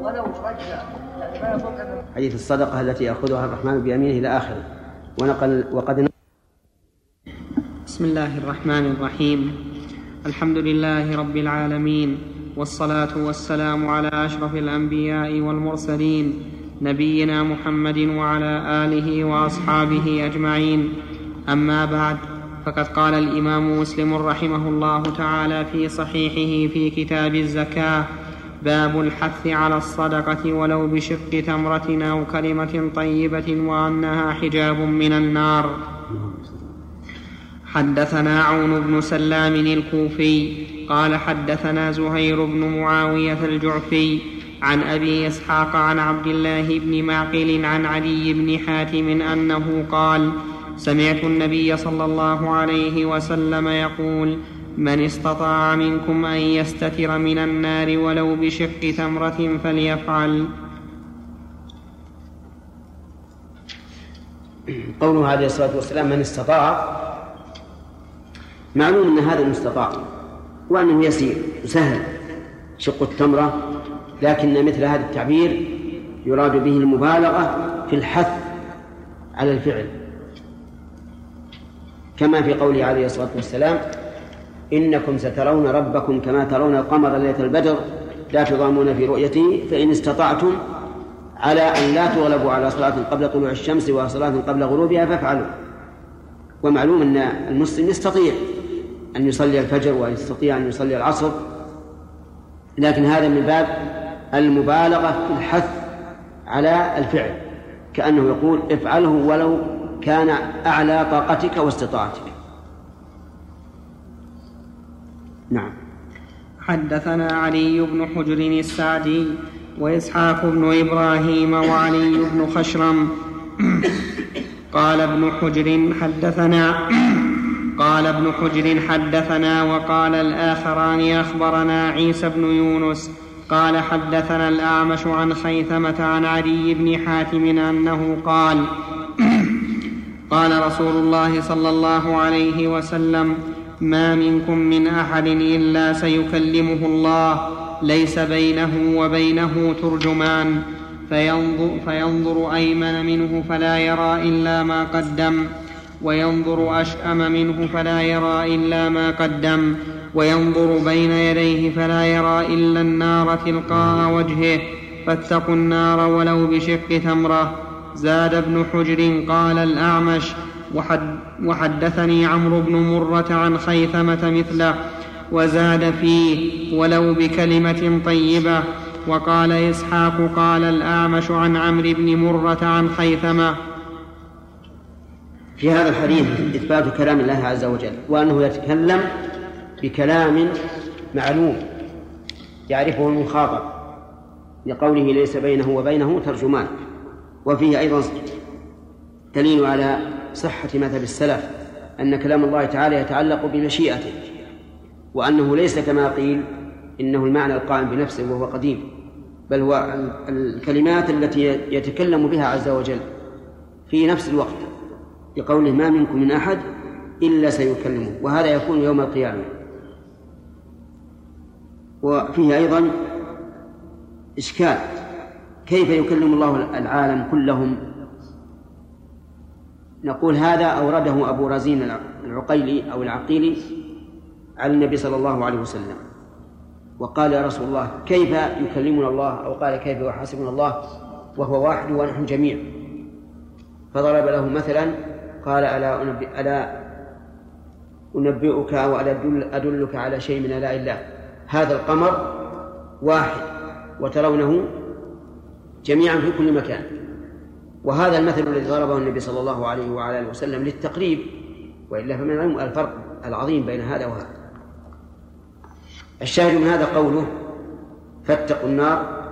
ولو رجع يعني ما حديث الصدقة التي يأخذها الرحمن بيمينه إلى آخره. ونقل وقد بسم الله الرحمن الرحيم. الحمد لله رب العالمين والصلاة والسلام على أشرف الأنبياء والمرسلين نبينا محمد وعلى آله وأصحابه أجمعين. أما بعد فقد قال الإمام مسلم رحمه الله تعالى في صحيحه في كتاب الزكاة باب الحث على الصدقة ولو بشق تمرة أو كلمة طيبة وأنها حجاب من النار. حدثنا عون بن سلام الكوفي قال حدثنا زهير بن معاوية الجعفي عن أبي إسحاق عن عبد الله بن معقل عن علي بن حاتم أنه قال سمعت النبي صلى الله عليه وسلم يقول من استطاع منكم أن يستتر من النار ولو بشق تمرة فليفعل. قوله عليه الصلاة والسلام من استطاع معلوم أن هذا مستطاع وأنه يسير وسهل شق التمرة لكن مثل هذا التعبير يراد به المبالغة في الحث على الفعل. كما في قوله عليه الصلاة والسلام إنكم سترون ربكم كما ترون القمر ليلة البدر لا تضامون في رؤيته فإن استطعتم على أن لا تغلبوا على صلاة قبل طلوع الشمس وصلاة قبل غروبها فافعلوا. ومعلوم أن المسلم يستطيع أن يصلي الفجر ويستطيع أن يصلي العصر لكن هذا من باب المبالغة في الحث على الفعل كأنه يقول افعله ولو كان أعلى طاقتك واستطاعتك. نعم. حدثنا علي بن حجر السعدي وإسحاق بن إبراهيم وعلي بن خشرم. قال ابن حجر حدثنا قال ابن حجر حدثنا وقال الآخران أخبرنا عيسى بن يونس. قال حدثنا الأعمش عن خيثمة عن علي بن حاتم أنه قال قال رسول الله صلى الله عليه وسلم ما منكم من أحد إلا سيكلمه الله ليس بينه وبينه ترجمان. فينظر, فينظر أيمن منه فلا يرى إلا ما قدم وينظر أشأم منه فلا يرى إلا ما قدم وينظر بين يديه فلا يرى إلا النار تلقاء وجهه. فاتقوا النار ولو بشق تمره. زاد ابن حجر قال الأعمش وحد وحدثني عمرو بن مرة عن خيثمة مثله وزاد فيه ولو بكلمة طيبة وقال إسحاق قال الأعمش عن عمرو بن مرة عن خيثمة. في هذا الحديث إثبات كلام الله عز وجل وأنه يتكلم بكلام معلوم يعرفه المخاطب لقوله ليس بينه وبينه ترجمان. وفيه أيضا دليل على صحة مذهب السلف أن كلام الله تعالى يتعلق بمشيئته وأنه ليس كما قيل إنه المعنى القائم بنفسه وهو قديم بل هو الكلمات التي يتكلم بها عز وجل في نفس الوقت لقوله ما منكم من أحد إلا سيكلمه وهذا يكون يوم القيامة. وفيه أيضا إشكال كيف يكلم الله العالم كلهم؟ نقول هذا أورده أبو رزين العقيلي أو العقيلي على النبي صلى الله عليه وسلم. وقال يا رسول الله كيف يكلمنا الله؟ أو قال كيف يحاسبنا الله؟ وهو واحد ونحن جميع. فضرب له مثلا قال ألا أنبئ ألا أنبئك أو ألا أدلك على شيء من آلاء الله؟ هذا القمر واحد وترونه جميعا في كل مكان. وهذا المثل الذي ضربه النبي صلى الله عليه وعلى آله وسلم للتقريب وإلا فمن العلم الفرق العظيم بين هذا وهذا. الشاهد من هذا قوله فاتقوا النار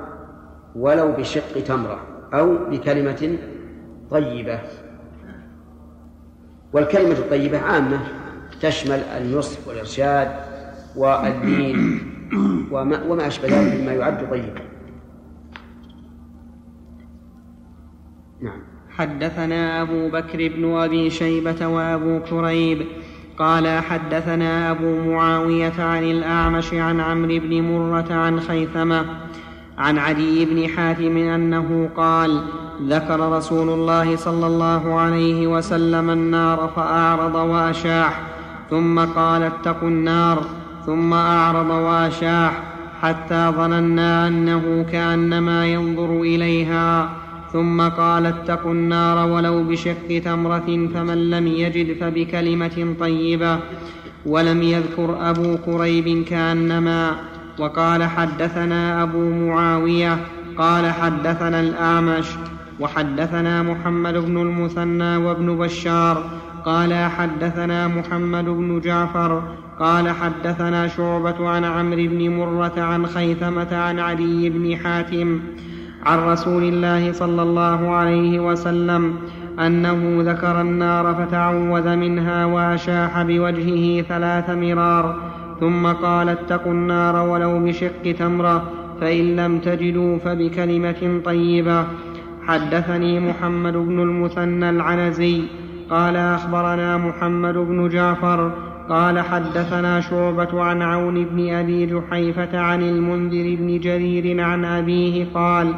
ولو بشق تمرة أو بكلمة طيبة. والكلمة الطيبة عامة تشمل النصح والإرشاد والدين وما, وما أشبه ذلك مما يعد طيبا. نعم. حدثنا أبو بكر بن أبي شيبة وأبو كريب قال حدثنا أبو معاوية عن الأعمش عن عمرو بن مرة عن خيثمة عن عدي بن حاتم أنه قال ذكر رسول الله صلى الله عليه وسلم النار فأعرض وأشاح ثم قال اتقوا النار ثم أعرض وأشاح حتى ظننا أنه كأنما ينظر إليها. ثم قال اتقوا النار ولو بشق تمرة فمن لم يجد فبكلمة طيبة ولم يذكر أبو كريب كأنما. وقال حدثنا أبو معاوية قال حدثنا الأعمش وحدثنا محمد بن المثنى وابن بشار قال حدثنا محمد بن جعفر قال حدثنا شعبة عن عمرو بن مرة عن خيثمة عن علي بن حاتم عن رسول الله صلى الله عليه وسلم أنه ذكر النار فتعوذ منها وأشاح بوجهه ثلاث مرار ثم قال اتقوا النار ولو بشق تمرة فإن لم تجدوا فبكلمة طيبة. حدثني محمد بن المثنى العنزي قال أخبرنا محمد بن جعفر قال حدثنا شعبة عن عون بن أبي جحيفة عن المنذر بن جرير عن أبيه قال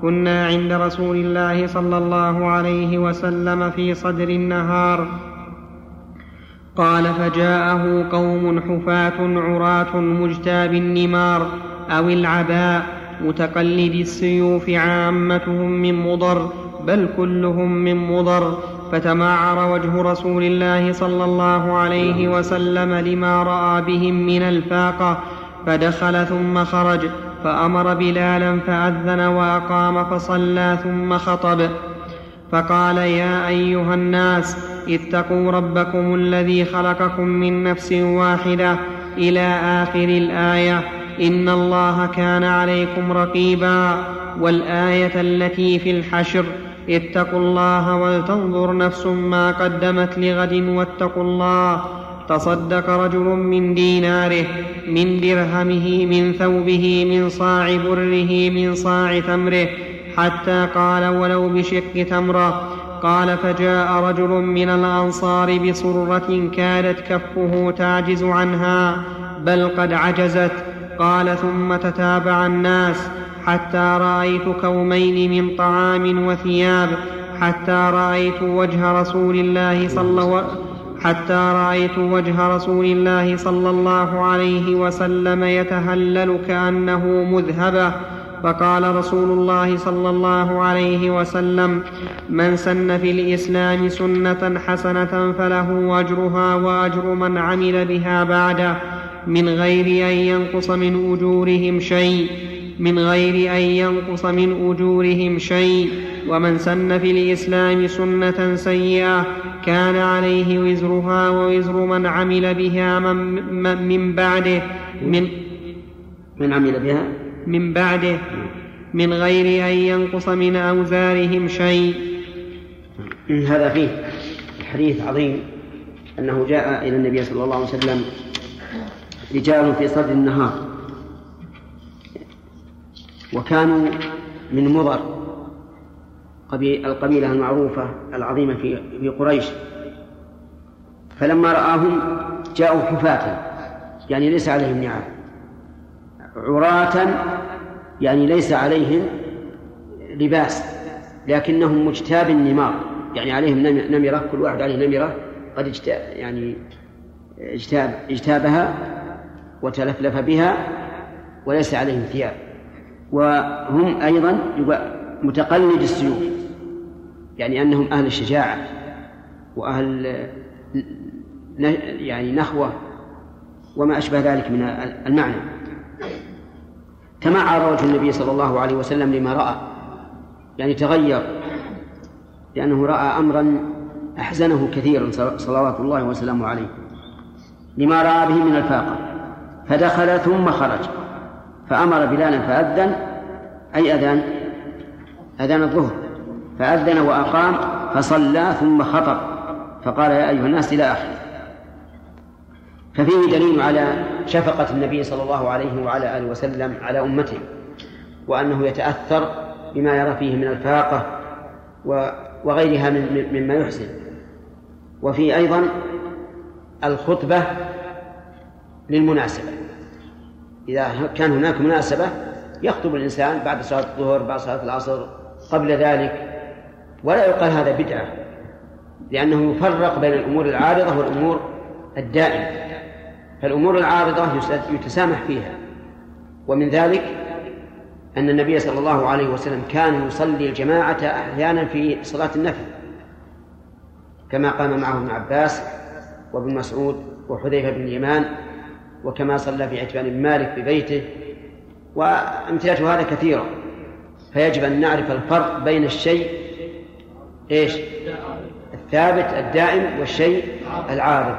كنا عند رسول الله صلى الله عليه وسلم في صدر النهار. قال فجاءه قوم حفاة عراة مجتاب النمار أو العباء متقلد السيوف عامتهم من مضر بل كلهم من مضر فتمعر وجه رسول الله صلى الله عليه وسلم لما راى بهم من الفاقه فدخل ثم خرج فامر بلالا فاذن واقام فصلى ثم خطب فقال يا ايها الناس اتقوا ربكم الذي خلقكم من نفس واحدة إلى اخر الايه ان الله كان عليكم رقيبا والايه التي في الحشر اتقوا الله ولتنظر نفس ما قدمت لغد واتقوا الله. تصدق رجل من ديناره من درهمه من ثوبه من صاع بره من صاع تمره حتى قال ولو بشق تمره. قال فجاء رجل من الأنصار بصرة كادت كفه تعجز عنها بل قد عجزت. قال ثم تتابع الناس. حتى رأيت كومين من طعام وثياب حتى رأيت وجه رسول الله صلى الله حتى رأيت وجه رسول الله صلى الله عليه وسلم يتهلل كأنه مذهبة. فقال رسول الله صلى الله عليه وسلم من سن في الإسلام سنة حسنة فله أجرها وأجر من عمل بها بعده من غير أن ينقص من أجورهم شيء. من غير أن ينقص من أجورهم شيء. ومن سن في الإسلام سنة سيئة كان عليه وزرها ووزر من عمل بها من, من بعده. من من عمل بها؟ من بعده. من غير أن ينقص من أوزارهم شيء. هذا فيه حديث عظيم أنه جاء إلى النبي صلى الله عليه وسلم رجال في صدر النهار. وكانوا من مضر القبيلة المعروفة العظيمة في في قريش. فلما رآهم جاءوا حفاة يعني ليس عليهم نعال. عراة يعني ليس عليهم لباس لكنهم مجتاب النمار. يعني عليهم نمرة كل واحد عليه نمرة قد اجتاب يعني اجتاب اجتابها وتلفلف بها وليس عليهم ثياب. وهم أيضا متقلد السيوف يعني أنهم أهل الشجاعة وأهل يعني نخوة وما أشبه ذلك من المعنى. تمعر وجه النبي صلى الله عليه وسلم لما رأى يعني تغير لأنه رأى أمرا أحزنه كثيرا صلوات الله وسلامه عليه لما رأى به من الفاقة فدخل ثم خرج. فأمر بلالا فأذن أي أذان؟ أذان الظهر. فأذن وأقام فصلى ثم خطب. فقال يا أيها الناس إلى آخره. ففيه دليل على شفقة النبي صلى الله عليه وعلى آله وسلم على أمته وأنه يتأثر بما يرى فيه من الفاقة وغيرها مما يحسن. وفي أيضا الخطبة للمناسبة. إذا كان هناك مناسبة يخطب الإنسان بعد صلاة الظهر بعد صلاة العصر قبل ذلك ولا يقال هذا بدعة لأنه يفرق بين الأمور العارضة والأمور الدائمة. فالأمور العارضة يتسامح فيها. ومن ذلك أن النبي صلى الله عليه وسلم كان يصلي الجماعة أحيانا في صلاة النفل كما قام معه ابن عباس وابن مسعود وحذيفة بن اليمان وكما صلى في عتبان مالك ببيته وأمثلة هذا كثيرة. فيجب أن نعرف الفرق بين الشيء إيش؟ الثابت الدائم والشيء العارض.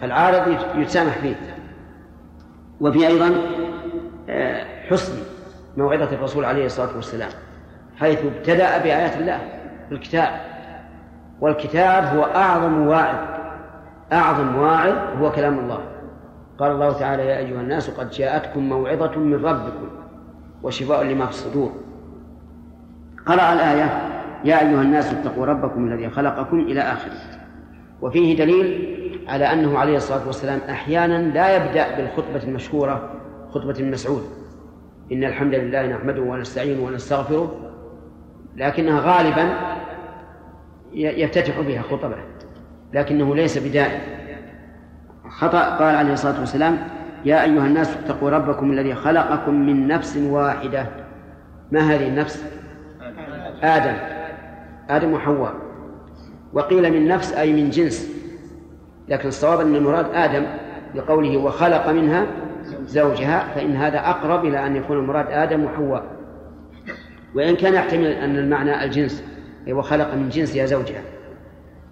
فالعارض يتسامح فيه. وفي أيضا آه، حسن موعظة الرسول عليه الصلاة والسلام حيث ابتدأ بآيات الله في الكتاب. والكتاب هو أعظم واعظ أعظم واعظ هو كلام الله. قال الله تعالى يا أيها الناس قد جاءتكم موعظة من ربكم وشفاء لما في الصدور. قرأ الآية يا أيها الناس اتقوا ربكم الذي خلقكم إلى آخره. وفيه دليل على أنه عليه الصلاة والسلام أحيانا لا يبدأ بالخطبة المشهورة خطبة المسعود. إن الحمد لله نحمده ونستعينه ونستغفره لكنها غالبا يفتتح بها خطبه لكنه ليس بدائم. خطأ قال عليه الصلاة والسلام يا أيها الناس اتقوا ربكم الذي خلقكم من نفس واحدة. ما هذه النفس؟ آدم. آدم وحواء. وقيل من نفس أي من جنس. لكن الصواب أن المراد آدم بقوله وخلق منها زوجها فإن هذا أقرب إلى أن يكون المراد آدم وحواء. وإن كان يحتمل أن المعنى الجنس أي وخلق من جنسها زوجها.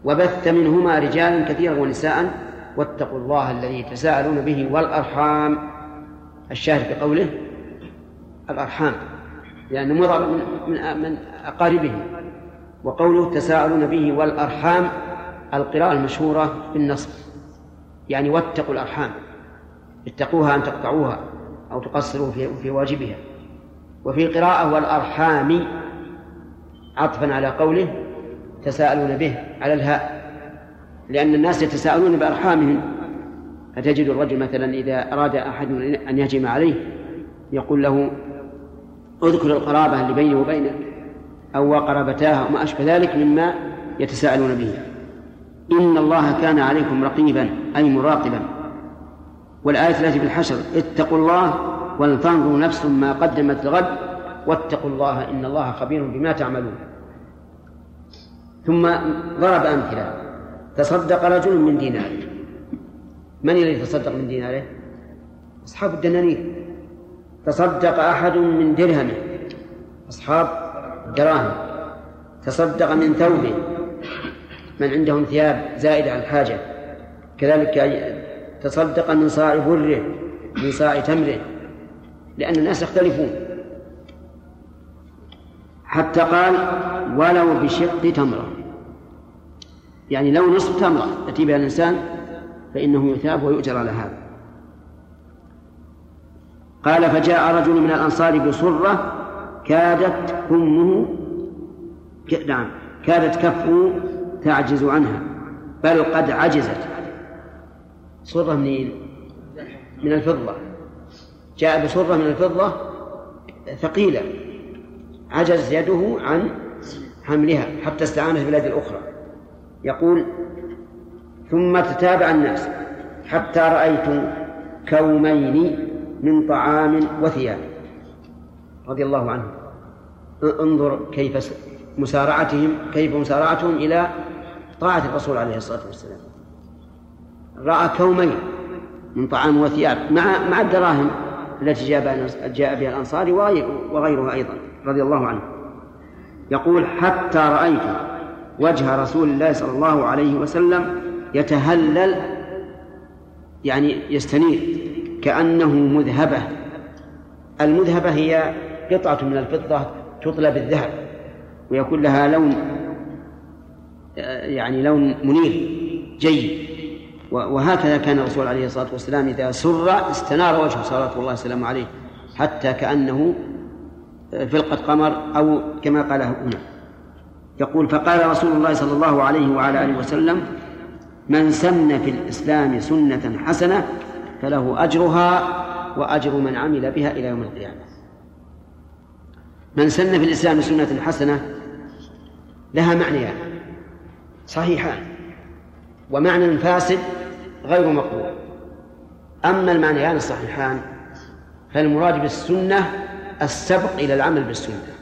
وبث منهما رجالا كثيرا ونساء واتقوا الله الذي تساءلون به والأرحام. الشاهد بقوله الأرحام لأنه يعني مضر من, من, من أقاربه وقوله تساءلون به والأرحام القراءة المشهورة بالنصب يعني واتقوا الأرحام اتقوها أن تقطعوها أو تقصروا في, في واجبها. وفي قراءة والأرحام عطفا على قوله تساءلون به على الهاء. لأن الناس يتساءلون بأرحامهم. فتجد الرجل مثلا إذا أراد أحد أن يهجم عليه يقول له اذكر القرابة اللي بيني وبينك أو وقرابتاها وما أشبه ذلك مما يتساءلون به. إن الله كان عليكم رقيبا أي مراقبا. والآية التي في الحشر اتقوا الله ولتنظر نفس ما قدمت لغد واتقوا الله إن الله خبير بما تعملون. ثم ضرب أمثلة. تصدق رجل من ديناره من الذي تصدق من ديناره؟ أصحاب الدنانير. تصدق أحد من درهمه أصحاب الدراهم. تصدق من ثوبه. من عندهم ثياب زائدة عن الحاجة كذلك تصدق من صاع بره من صاع تمره. لأن الناس يختلفون. حتى قال ولو بشق تمرة. يعني لو نصف تمرة يأتي بها الإنسان فإنه يثاب ويؤجر على هذا. قال فجاء رجل من الأنصار بصرة كادت أمه نعم كادت كفه تعجز عنها بل قد عجزت. صرة من من الفضة. جاء بصرة من الفضة ثقيلة عجز يده عن حملها حتى استعان في البلاد الأخرى. يقول ثم تتابع الناس حتى رأيت كومين من طعام وثياب. رضي الله عنهم. انظر كيف مسارعتهم كيف مسارعتهم إلى طاعة الرسول عليه الصلاة والسلام. رأى كومين من طعام وثياب مع مع الدراهم التي جاء جاء بها الأنصار وغيرها أيضا رضي الله عنه. يقول حتى رأيت وجه رسول الله صلى الله عليه وسلم يتهلل يعني يستنير كأنه مذهبة. المذهبة هي قطعة من الفضة تطلى بالذهب ويكون لها لون يعني لون منير جيد. وهكذا كان الرسول عليه الصلاة والسلام إذا سر استنار وجهه صلوات الله وسلامه عليه حتى كأنه فلقة قمر أو كما قال هنا. يقول فقال رسول الله صلى الله عليه وعلى آله وسلم من سن في الإسلام سنة حسنة فله أجرها وأجر من عمل بها إلى يوم القيامة. من سن في الإسلام سنة حسنة لها معنيان صحيحان ومعنى فاسد غير مقبول. أما المعنيان الصحيحان فالمراد بالسنة السبق إلى العمل بالسنة.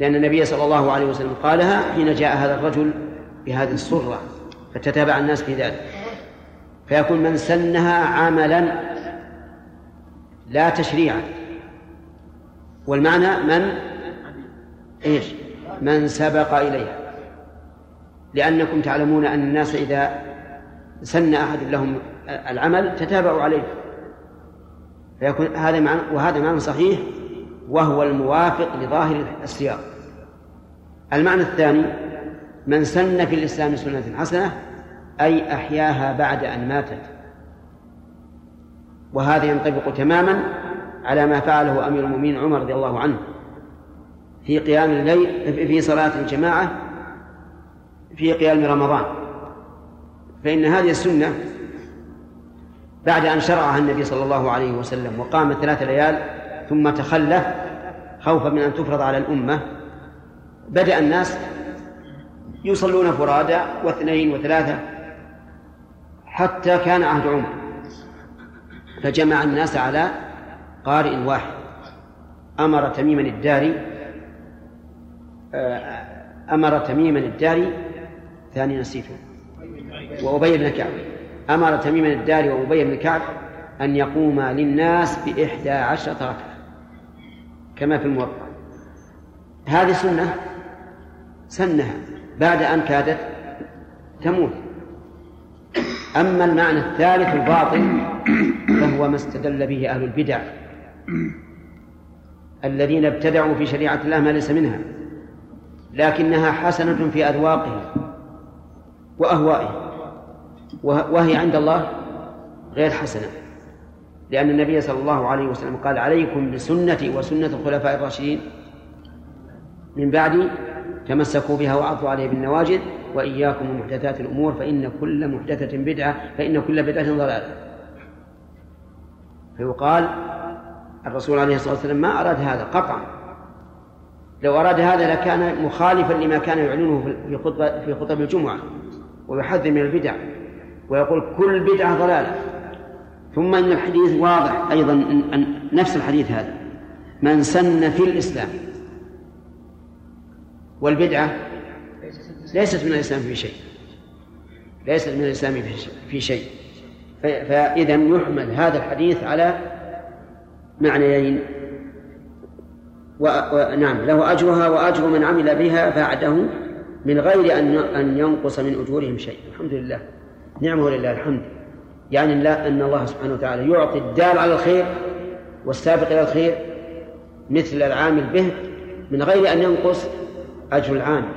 لأن النبي صلى الله عليه وسلم قالها حين جاء هذا الرجل بهذه الصرة فتتابع الناس في ذلك. فيكون من سنها عملا لا تشريعا. والمعنى من؟ إيش؟ من سبق إليها. لأنكم تعلمون أن الناس إذا سن أحد لهم العمل تتابعوا عليه. فيكون هذا معنى وهذا معنى صحيح وهو الموافق لظاهر السياق. المعنى الثاني من سن في الإسلام سنة حسنة أي أحياها بعد أن ماتت. وهذا ينطبق تماما على ما فعله أمير المؤمنين عمر رضي الله عنه. في قيام الليل في صلاة الجماعة في قيام رمضان. فإن هذه السنة بعد أن شرعها النبي صلى الله عليه وسلم وقام ثلاث ليال ثم تخلف خوفا من أن تفرض على الأمة بدأ الناس يصلون فرادى واثنين وثلاثة حتى كان عهد عمر. فجمع الناس على قارئ واحد. أمر تميما الداري آه، أمر تميما الداري ثاني نسيته وأبي بن كعب. أمر تميما الداري وأبي بن كعب أن يقوما للناس بإحدى عشرة ركعة كما في الموقع هذه سنة سنها بعد أن كادت تموت. أما المعنى الثالث الباطل فهو ما استدل به أهل البدع. الذين ابتدعوا في شريعة الله ما ليس منها لكنها حسنة في أذواقهم وأهوائهم وهي عند الله غير حسنة. لأن النبي صلى الله عليه وسلم قال عليكم بسنتي وسنة الخلفاء الراشدين. من بعدي تمسكوا بها وعضوا عليها بالنواجذ وإياكم ومحدثات الأمور فإن كل محدثة بدعة فإن كل بدعة ضلالة. فيقال الرسول عليه الصلاة والسلام ما أراد هذا قطعا. لو أراد هذا لكان مخالفا لما كان يعلنه في خطبة في خطب الجمعة ويحذر من البدع ويقول كل بدعة ضلالة. ثم إن الحديث واضح أيضا أن نفس الحديث هذا. من سن في الإسلام والبدعة ليست من الإسلام في شيء. ليست من الإسلام في شيء فإذا يحمل هذا الحديث على معنيين. ونعم له أجرها وأجر من عمل بها بعده من غير أن أن ينقص من أجورهم شيء. الحمد لله. نعمه لله الحمد. يعني لا أن الله سبحانه وتعالى يعطي الدال على الخير والسابق إلى الخير مثل العامل به من غير أن ينقص أجر العامل.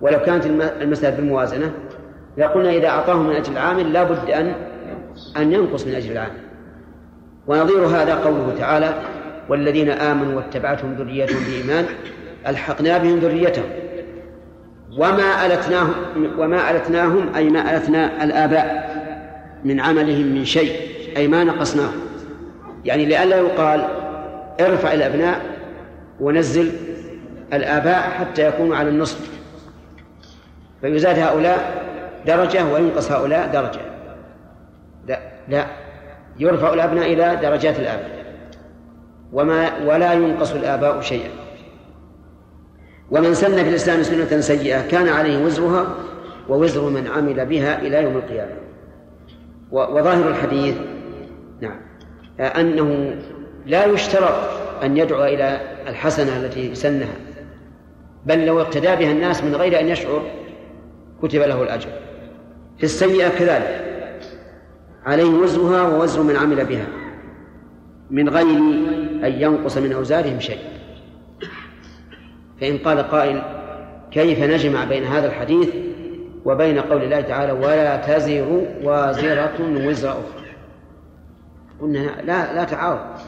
ولو كانت المسألة بالموازنة لقلنا إذا أعطاه من أجر العامل لا بد أن أن ينقص من أجر العامل. ونظير هذا قوله تعالى والذين آمنوا واتبعتهم ذريتهم بإيمان ألحقنا بهم ذريتهم. وما ألتناهم وما ألتناهم أي ما ألتنا الآباء من عملهم من شيء أي ما نقصناهم. يعني لئلا يقال ارفع الأبناء ونزل الآباء حتى يكونوا على النصف. فيزاد هؤلاء درجة وينقص هؤلاء درجة. لا لا. يرفع الأبناء إلى درجات الآباء. وما ولا ينقص الآباء شيئا. ومن سن في الإسلام سنة سيئة كان عليه وزرها ووزر من عمل بها إلى يوم القيامة. وظاهر الحديث نعم أنه لا يشترط أن يدعو إلى الحسنة التي سنها. بل لو اقتدى بها الناس من غير أن يشعر كتب له الأجر. في السيئة كذلك. عليه وزرها ووزر من عمل بها. من غير أن ينقص من أوزارهم شيء. فإن قال قائل كيف نجمع بين هذا الحديث وبين قول الله تعالى ولا تزر وازرة وزر أخرى؟ قلنا لا لا تعارض.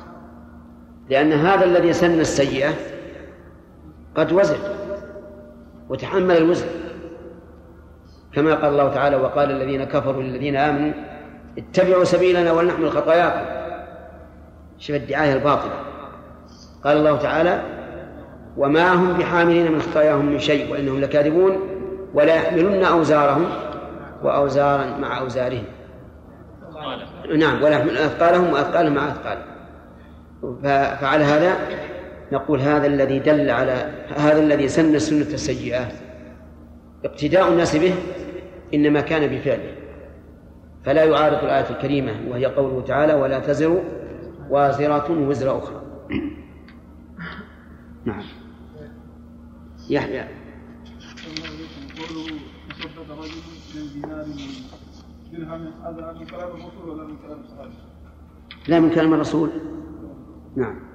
لأن هذا الذي سن السيئة قد وزر وتحمل الوزر كما قال الله تعالى وقال الذين كفروا للذين آمنوا اتبعوا سبيلنا ولنحمل خطاياكم. شوف الدعاية الباطلة. قال الله تعالى وما هم بحاملين من خطاياهم من شيء وإنهم لكاذبون ولا يحملن أوزارهم وأوزارا مع أوزارهم. نعم ولا يحملون أثقالهم وأثقالهم مع أثقالهم. فعلى هذا نقول هذا الذي دل على هذا الذي سن السنة السيئة. اقتداء الناس به إنما كان بفعله. فلا يعارض الآية الكريمة وهي قوله تعالى ولا تزر وازرة وزر أخرى. نعم. يحيى. قوله تصدق رجل من دينار درهم هذا من كلام الرسول ولا من كلام الصحابه؟ لا من كلام الرسول. نعم.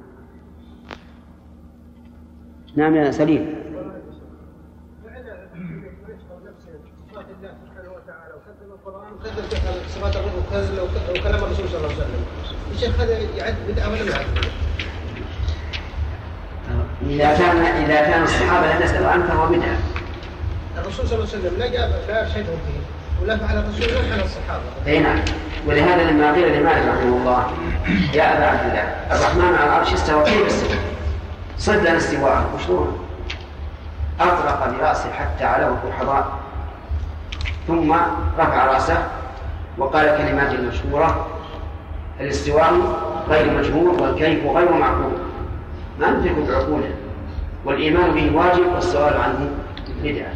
نعم يا سليم صفات وكلام الرسول صلى الله عليه وسلم الشيخ هذا يعد بدعه ولا ما يعد إذا كان إذا كان الصحابة لم يسألوا عنه فهو بدعة. الرسول صلى الله عليه وسلم لا جاب لا أرشدهم فيه ولا فعل الرسول ولا فعل الصحابة. أي نعم ولهذا لما قيل لمالك رحمه الله يا أبا عبد الله الرحمن على العرش استوى كيف استوى؟ صد لنا استواءه مشروع أطرق برأسه حتى علاه الحضار ثم رفع رأسه وقال كلمات المشهورة الاستواء غير مجهول والكيف غير معقول. ما ندرك بعقوله والإيمان به واجب والسؤال عنه بدعة.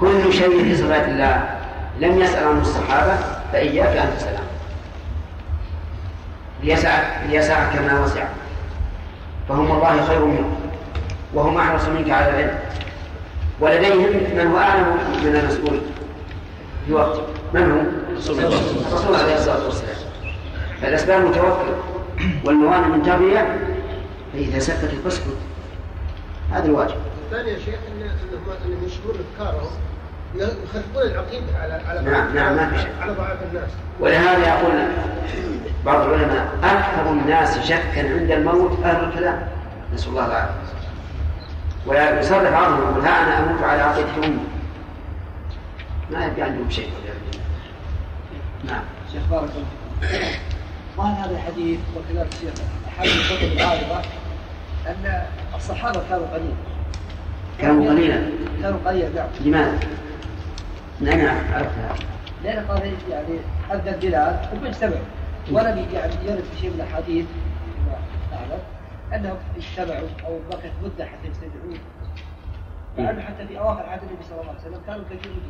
كل شيء في صفات الله. لم يسأل عنه الصحابة فإياك أن تسأل عنه. ليسعك ليسعك كما وسع. فهم والله خير منك وهم أحرص منك على العلم. ولديهم من هو أعلم من المسؤول في وقت من هو؟ الرسول عليه الصلاة والسلام. فالأسباب متوفرة. والموانع منتبهة فإذا سكت فاسكت. هذا الواجب. الثاني يا شيخ إن انهم ينشرون أفكارهم يخربون العقيدة على على نعم نعم ما في شك. على ضعاف الناس. ولهذا يقول بعض العلماء أكثر الناس شكا عند الموت أهل الكلام. نسأل الله العافية. ويصرف بعضهم يقول ها أنا أموت على عقيدة أمي. ما يبقى عندهم شيء. نعم. شيخ بارك الله فيك. ظاهر هذا الحديث وكذلك الشيخ احاديث الكتب العارضة؟ أن الصحابة كانوا قليلا. كانوا قليلا. كانوا قليلا نعم. لماذا؟ اين عرفت هذا؟ لأن قال يعني أدى البلاد ثم اجتمعوا. ولم يعني يرد في شيء من الأحاديث فيما اعلم انهم اجتمعوا أو بقت مدة حتى يستدعون. لأنه حتى في أواخر عهد النبي صلى الله عليه وسلم كانوا كثيرون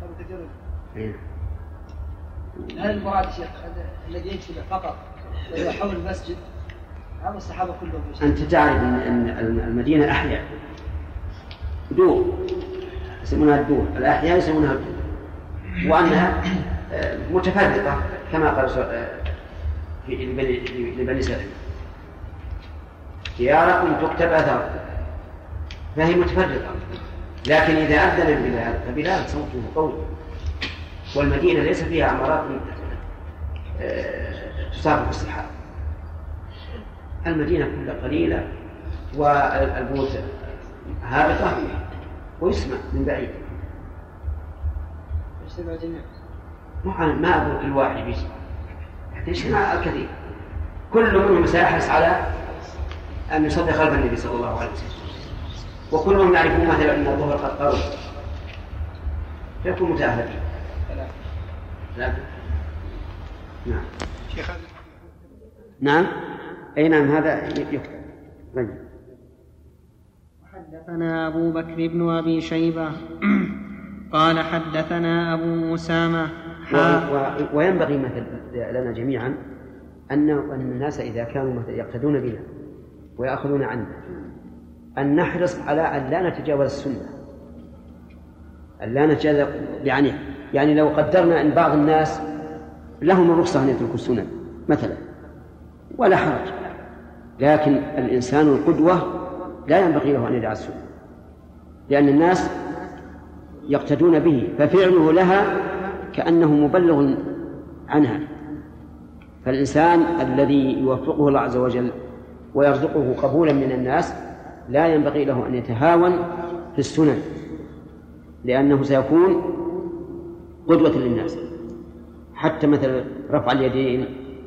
كانوا كثيرون إيه. هل المراد يا شيخ الذي يجتمع فقط حول المسجد؟ هذا الصحابة كلهم. أنت تعرف أن أن المدينة أحياء دور. يسمونها الدور. الأحياء يسمونها الدور. وأنها آه، متفرقة كما قال آه، لبني لبني سلمة دياركم تكتب أثار فهي متفرقة. لكن إذا أذن البلاد فبلاد صوته قوي والمدينة ليس فيها عمارات آه، تصادف السحاب المدينة كلها قليلة والبيوت هابطة ويسمع من بعيد. أنا ما أقول كل واحد يسمع. يسمع الكثير كل منهم سيحرص على أن يصلي خلف النبي صلى الله عليه وسلم. وكلهم يعرفون مثلا أن الظهر قد قرب فيكون متأهلا لكن نعم. شيخ نعم. أي نعم هذا يكتب طيب. حدثنا أبو بكر بن أبي شيبة. (clears throat) قال حدثنا أبو أسامة. وينبغي مثل لنا جميعا أن الناس إذا كانوا مثل يقتدون بنا ويأخذون عنا أن نحرص على أن لا نتجاوز السنة. أن لا نتجاوز يعني يعني لو قدرنا أن بعض الناس لهم الرخصة أن يتركوا السنن مثلا ولا حرج. لكن الإنسان القدوة لا ينبغي له أن يدع السنة لأن الناس يقتدون به ففعله لها كأنه مبلغ عنها. فالإنسان الذي يوفقه الله عز وجل ويرزقه قبولا من الناس لا ينبغي له أن يتهاون في السنن لأنه سيكون قدوة للناس. حتى مثل رفع اليدين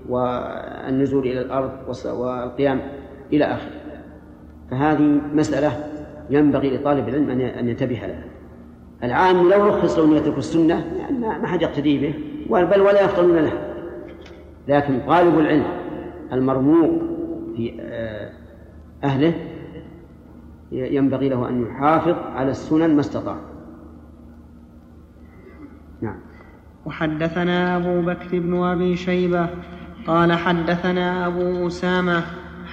والنزول إلى الأرض والقيام إلى آخره. فهذه مسألة ينبغي لطالب العلم أن ينتبه لها. العام لو رخص له أن يترك السنة يعني ما حد يقتدي به بل ولا يفطنون لها لكن طالب العلم المرموق في آه، أهله ينبغي له أن يحافظ على السنن ما استطاع. نعم. وحدثنا أبو بكر بن أبي شيبة قال حدثنا أبو أسامة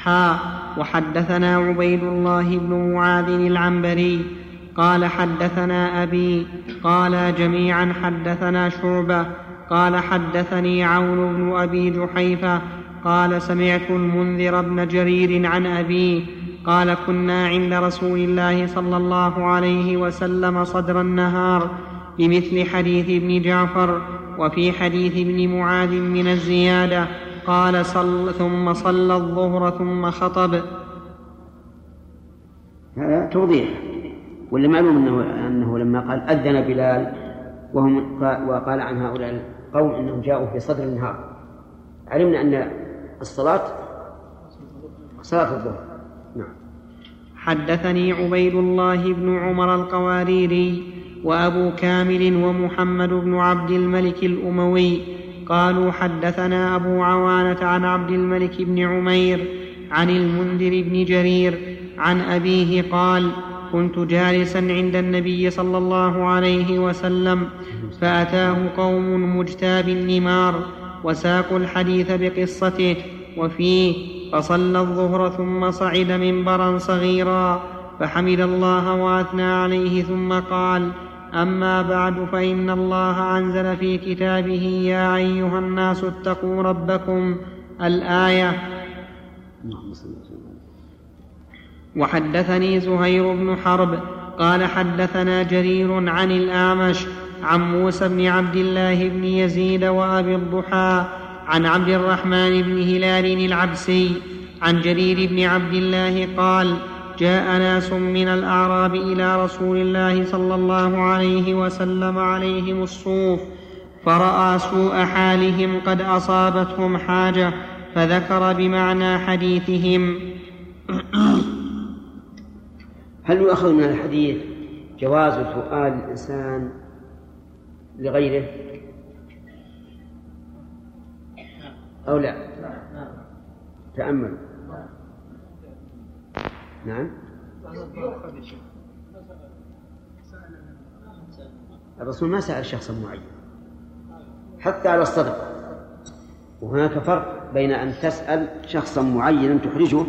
حا وحدثنا عبيد الله بن معاذ العنبري قال حدثنا أبي قال جميعا حدثنا شعبة قال حدثني عون بن أبي جحيفة قال سمعت المنذر بن جرير عن أبيه قال كنا عند رسول الله صلى الله عليه وسلم صدر النهار بمثل حديث ابن جعفر وفي حديث ابن معاذ من الزيادة قال صل ثم صلى الظهر ثم خطب. هذا توضيح. ولا معلوم انه أنه لما قال أذن بلال وهم وقال عن هؤلاء القوم أنهم جاءوا في صدر النهار. علمنا أن الصلاة صلاة الظهر. نعم. حدثني عبيد الله بن عمر القواريري وأبو كامل ومحمد بن عبد الملك الأموي قالوا حدثنا أبو عوانة عن عبد الملك بن عمير عن المنذر بن جرير عن أبيه قال كنت جالسا عند النبي صلى الله عليه وسلم فأتاه قوم مجتاب النمار وساقوا الحديث بقصته وفيه فصلى الظهر ثم صعد منبرا صغيرا فحمد الله وأثنى عليه ثم قال أما بعد فإن الله أنزل في كتابه يا أيها الناس اتقوا ربكم الآية وحدثني زهير بن حرب قال حدثنا جرير عن الأعمش عن موسى بن عبد الله بن يزيد وأبي الضحى عن عبد الرحمن بن هلال العبسي عن جرير بن عبد الله قال جاء ناس من الأعراب إلى رسول الله صلى الله عليه وسلم عليهم الصوف فرأى سوء حالهم قد أصابتهم حاجة فذكر بمعنى حديثهم (clears throat) هل يؤخذ من الحديث جواز سؤال الإنسان لغيره؟ أو لا؟ تأمل. نعم. الرسول ما سأل شخصا معين. حتى على الصدقة. وهناك فرق بين أن تسأل شخصا معينا تحرجه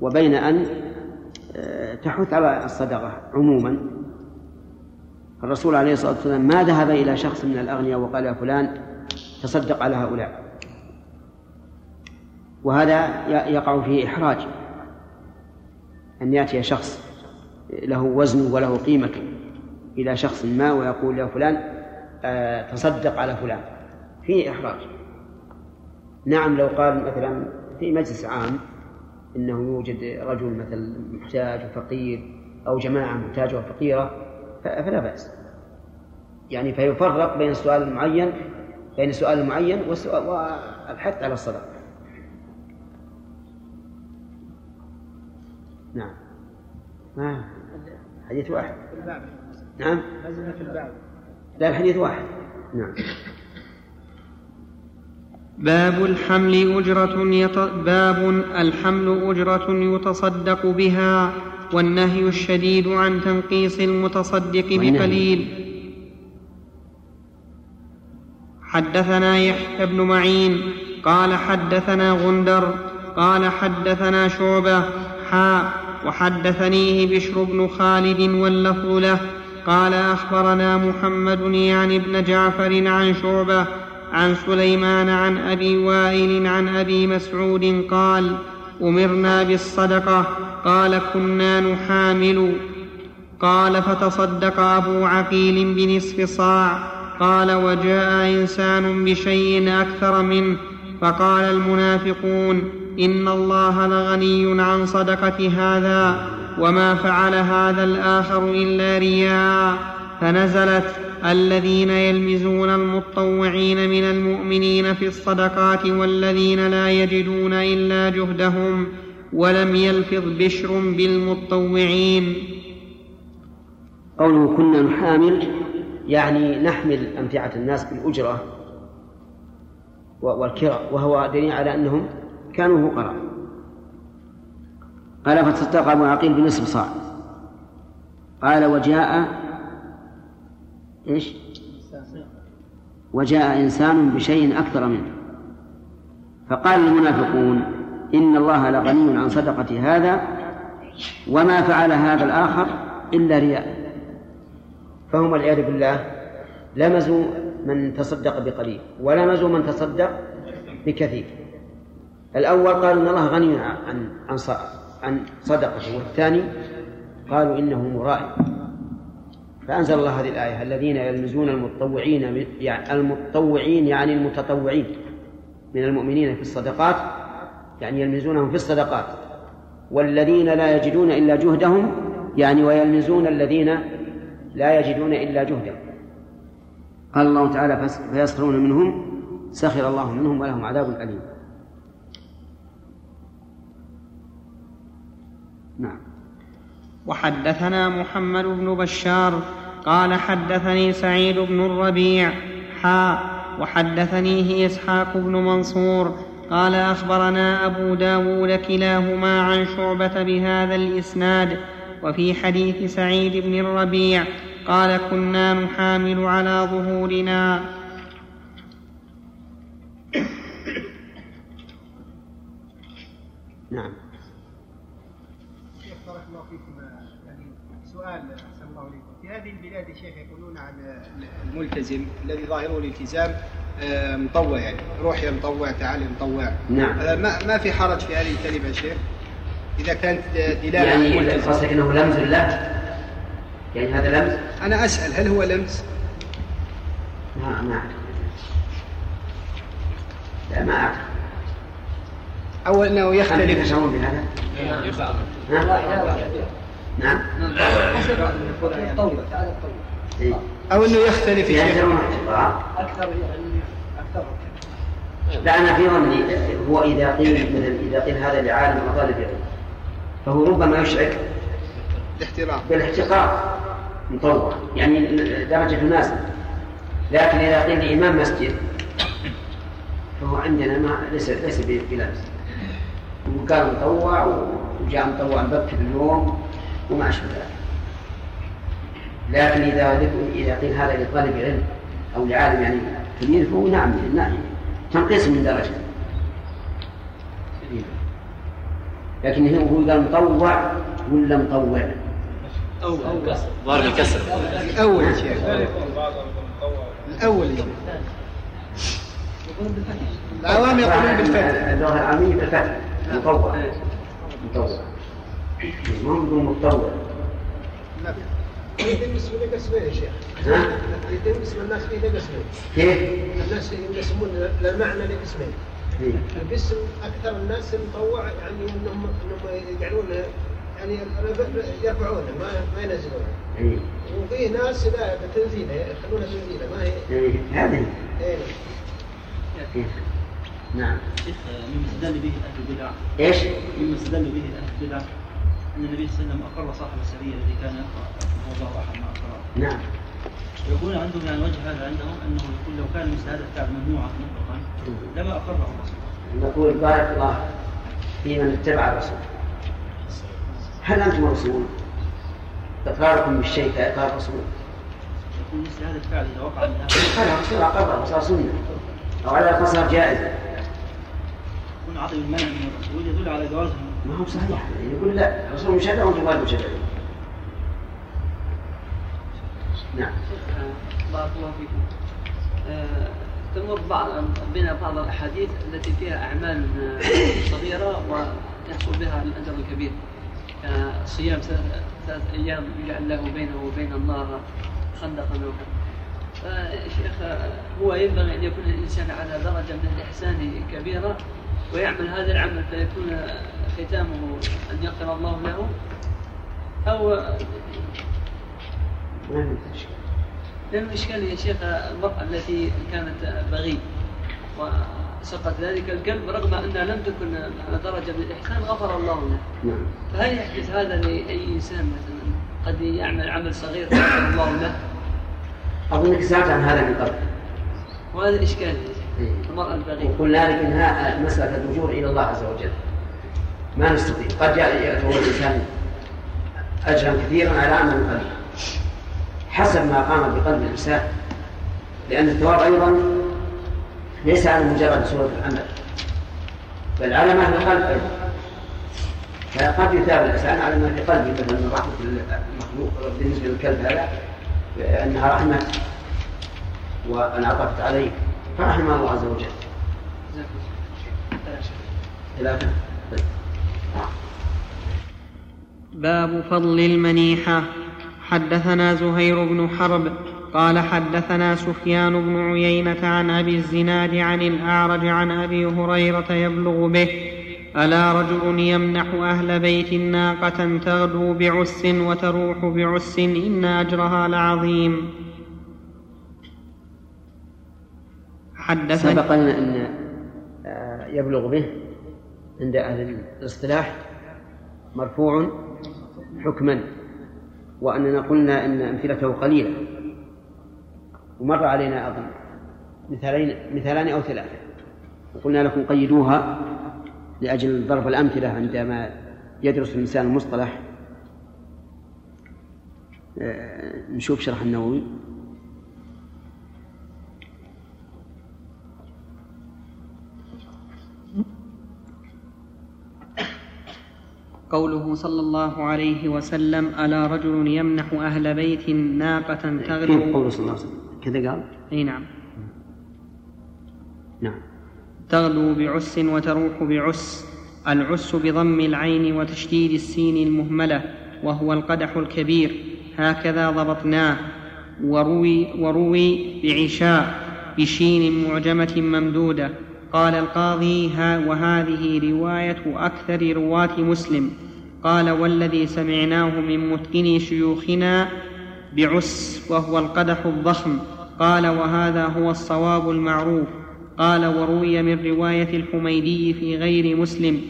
وبين أن تحث على الصدقة عموما. الرسول عليه الصلاة والسلام ما ذهب إلى شخص من الأغنياء وقال يا فلان تصدق على هؤلاء. وهذا يقع فيه إحراج أن يأتي شخص له وزن وله قيمة إلى شخص ما ويقول يا فلان آه، تصدق على فلان. فيه إحراج. نعم لو قال مثلا في مجلس عام إنه يوجد رجل مثل محتاج وفقير أو جماعة محتاجة وفقيرة فلا بأس. يعني فيفرق بين السؤال المعين بين السؤال المعين والحث على الصدقه نعم. ما حديث واحد. نعم. في الباب لا الحديث واحد. نعم. باب الحمل أجرة يط... باب الحمل أجرة يتصدق بها والنهي الشديد عن تنقيص المتصدق بقليل. حدثنا يحيى بن معين قال حدثنا غندر قال حدثنا شعبة حاء وحدثنيه بشر بن خالد واللفظ له قال أخبرنا محمد يعني ابن جعفر عن شعبة عن سليمان عن أبي وائل عن أبي مسعود قال أمرنا بالصدقة قال كنا نحامل. قال فتصدق أبو عقيل بنصف صاع. قال وجاء إنسان بشيء أكثر منه. فقال المنافقون إن الله لغني عن صدقة هذا وما فعل هذا الآخر إلا رياء. فنزلت الذين يلمزون المطوعين من المؤمنين في الصدقات والذين لا يجدون إلا جهدهم ولم يلفظ بشر بالمطوعين. قوله كنا نحامل يعني نحمل أمتعة الناس بالأجرة والكراء وهو دليل على أنهم كانوا فقراء. قال فتصدق أبو عقيل بنصف صاع قال وجاء إيش؟ وجاء إنسان بشيء أكثر منه. فقال المنافقون إن الله لغني عن صدقة هذا وما فعل هذا الآخر إلا رياء. فهم والعياذ بالله لمزوا من تصدق بقليل ولمزوا من تصدق بكثير. الأول قالوا إن الله غني عن عن عن صدقته والثاني قالوا إنه مرائي فأنزل الله هذه الآية الذين يلمزون المتطوعين يعني المتطوعين يعني المتطوعين من المؤمنين في الصدقات يعني يلمزونهم في الصدقات. والذين لا يجدون إلا جهدهم يعني ويلمزون الذين لا يجدون إلا جهدهم. قال الله تعالى فيسخرون منهم سخر الله منهم ولهم عذاب أليم. نعم. وحدثنا محمد بن بشار قال حدثني سعيد بن الربيع حا وحدثنيه إسحاق بن منصور قال أخبرنا أبو داود كلاهما عن شعبة بهذا الإسناد وفي حديث سعيد بن الربيع قال كنا نحامل على ظهورنا. نعم شيخ بارك الله فيكم يعني سؤال احسن الله اليكم في هذه البلاد يا شيخ يقولون عن الملتزم الذي ظاهره الالتزام آه، مطوع يعني روح يا مطوع تعال يا مطوع نعم آه، ما ما في حرج في هذه الكلمة يا شيخ اذا كانت دلاله يعني ملتزم. قصدك انه لمز له يعني هذا لمز أنا اسال هل هو لمس؟ ما ما أعتقد لا ما أعتقد أو انه هل يختلف تشعرون بهذا؟ ها؟ نعم إيه. أو إنه يختلف ينزلون احتقار أكثر يعني أكثر. لا أنا في ظني هو إذا قيل مثلا إذا قيل هذا لعالم أو طالب علم فهو ربما يشعر الاحترام بالاحتقار. مطوع. يعني درجة نازلة لكن إذا قيل لإمام مسجد فهو عندنا ما ليس ليس ب- بلبس. وكان مطوع وجاء مطوع بكر اليوم وما أشبه ذلك. لكن إذا ذكر إذا قيل هذا لطالب علم أو لعالم يعني كبير فهو نعم نعم. تنقيص من درجة. لكن هو هو قال مطوع ولا مطوع؟ ضارب الكسر. الأول يا شيخ. الأول يا شيخ. العوام يقولون بالفتح. اللغة العامية بالفتح. مطوع. مطوع. ما هو بدون له قسمين يا شيخ اسم الناس فيه قسمين كيف؟ الناس يقسمون المعنى لقسمين إيه. القسم أكثر الناس مطوع يعني انهم إنهم يجعلون يعني يرفعونه ما ما ينزلونه إيه. وفيه ناس لا بتنزيله يخلونها تنزيله ما هي إيه. هذه إيه. إيه. نعم شيخ مما استدل به أهل البدع إيش؟ مما استدل به أهل البدع النبي صلى الله عليه وسلم أقر صاحب السريه الذي كان يقرأ. الله أحد ما أقرأ. نعم. ويكون عندهم يعني وجه هذا عندهم أنه يقول لو كان مثل هذا الفعل ممنوعا مطلقا لما أقره الرسول. نقول بارك الله في من اتبع الرسول. هل أنتم رسول؟ إقراركم بالشيء كإقرار الرسول؟ يقول مثل هذا الفعل إذا وقع من قال الرسول اقره وصار سنه أو على الاقل صار جائزا يكون عدم المنع من الرسول يدل على جوازه ما هو صحيح. يقول لا الرسول مشرع غير مشرعين نعم. بارك الله فيكم. آه، تمر بعض بنا بعض الأحاديث التي فيها أعمال آه، صغيرة ويحصل بها الأجر الكبير. كصيام ثلاث أيام يجعل له بينه وبين النار خندقا أو آه، هو ينبغي أن يكون الإنسان على درجة من الإحسان كبيرة ويعمل هذا العمل فيكون ختامه أن يغفر الله له إشكال. لأن الإشكال يا شيخ المرأة التي كانت بغي. وسقط ذلك الكلب رغم أنها لم تكن على درجة من الإحسان غفر الله لها نعم. فهل يحدث هذا لأي إنسان مثلا قد يعمل عمل صغير غفر الله له؟ اظنك سالت عن هذا من قبل. وهذا الإشكال إيه. المرأة البغي وقلنا لك انها مسألة الرجوع إلى الله عز وجل. ما نستطيع. قد يأتي الإنسان أجرا كثيرا على عمل قليل حسب ما قام بقلب الإنسان. لأن الثواب أيضا ليس على مجرد صورة العمل بل على ما في القلب أيضا. فقد يثاب الإنسان على ما في قلبه مثلا رحمة المخلوق بالنسبة للكلب هذا أنها رحمة وأن عطفت عليه فرحم الله عز وجل. ثلاثة باب فضل المنيحة. حدثنا زهير بن حرب قال حدثنا سفيان بن عيينة عن أبي الزناد عن الأعرج عن أبي هريرة يبلغ به ألا رجل يمنح أهل بيت ناقة تغدو بعس وتروح بعس إن أجرها لعظيم. حدثنا سبق أن آه، يبلغ به. عند أهل الاصطلاح مرفوع حكما وأننا قلنا أن أمثلته قليلة ومر علينا أظن مثالين مثالان أو ثلاثة. وقلنا لكم قيدوها لأجل ضرب الأمثلة عندما يدرس الإنسان المصطلح. آه، نشوف شرح النووي. قوله صلى الله عليه وسلم ألا رجل يمنح أهل بيت ناقة تغدو قوله صلى الله عليه وسلم؟ كذا قال؟ أي نعم. نعم. تغدو بعس وتروح بعس العس بضم العين وتشديد السين المهملة وهو القدح الكبير هكذا ضبطناه وروي, وروي بعشاء بشين معجمة ممدودة. قال القاضي ها وهذه رواية أكثر رواة مسلم. قال والذي سمعناه من متقني شيوخنا بعس وهو القدح الضخم. قال وهذا هو الصواب المعروف. قال وروي من رواية الحميدي في غير مسلم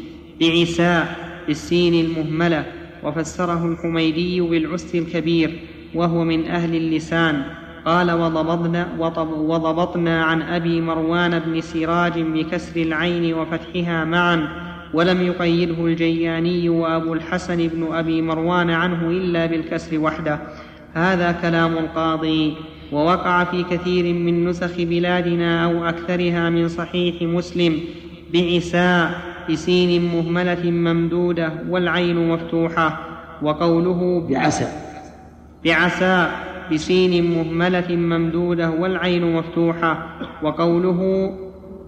بعساء بالسين المهملة وفسره الحميدي بالعس الكبير وهو من أهل اللسان. قال وضبطنا, وضبطنا عن أبي مروان بن سراج بكسر العين وفتحها معا ولم يقيده الجياني وأبو الحسن بن أبي مروان عنه إلا بالكسر وحده. هذا كلام القاضي. ووقع في كثير من نسخ بلادنا أو أكثرها من صحيح مسلم بعساء بسين مهملة ممدودة والعين مفتوحة وقوله بعسى بعسى بسين مهملة ممدودة والعين مفتوحة وقوله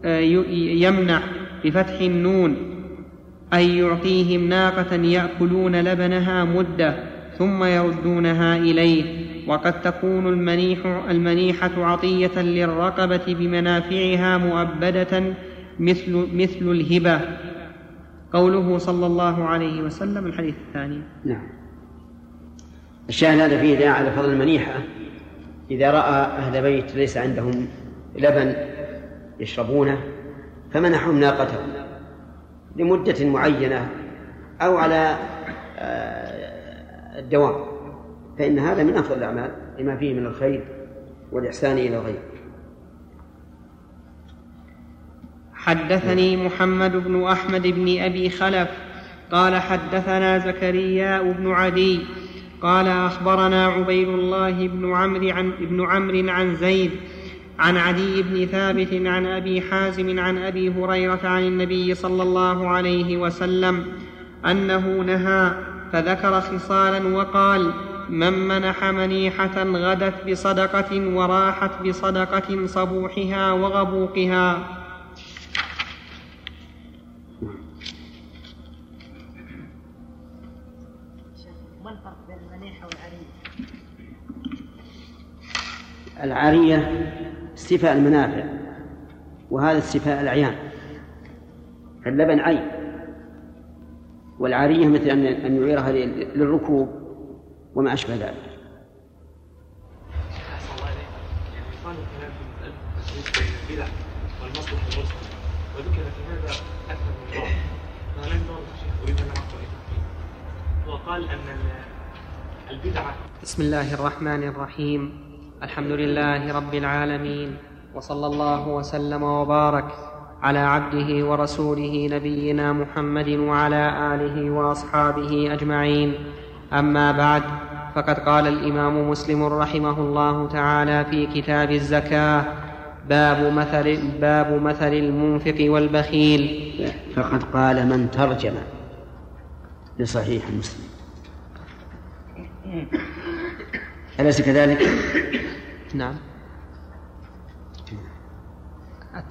آه، يمنح بفتح النون أي يعطيهم ناقة يأكلون لبنها مدة ثم يردونها إليه. وقد تكون المنيح المنيحة عطية للرقبة بمنافعها مؤبدة مثل مثل الهبة. قوله صلى الله عليه وسلم الحديث الثاني. نعم. الشاهد هذا فيه داعي على فضل المنيحة. إذا رأى أهل بيت ليس عندهم لبن يشربونه فمنحهم ناقتهم لمدة معينة أو على آه، الدوام. فإن هذا من أفضل الأعمال لما فيه من الخير والإحسان إلى الغير. حدثني محمد بن أحمد بن أبي خلف قال حدثنا زكريا بن عدي قال أخبرنا عبيد الله بن عمرو عن ابن عمرو عن زيد عن عدي بن ثابت عن أبي حازم عن أبي هريرة عن النبي صلى الله عليه وسلم أنه نهى فذكر خصالا وقال من منح منيحة غدت بصدقة وراحت بصدقة صبوحها وغبوقها العارية استيفاء المنافع وهذا استيفاء الأعيان اللبن عين والعارية مثل أن أن يعيرها للركوب وما أشبه ذلك. وذكر في هذا من وقال أن البدعة بسم الله الرحمن الرحيم. الحمد لله رب العالمين وصلى الله وسلم وبارك على عبده ورسوله نبينا محمد وعلى آله وأصحابه أجمعين. أما بعد فقد قال الإمام مسلم رحمه الله تعالى في كتاب الزكاة باب مثل باب مثل المنفق والبخيل. فقد قال من ترجم لصحيح مسلم. أليس كذلك؟ نعم.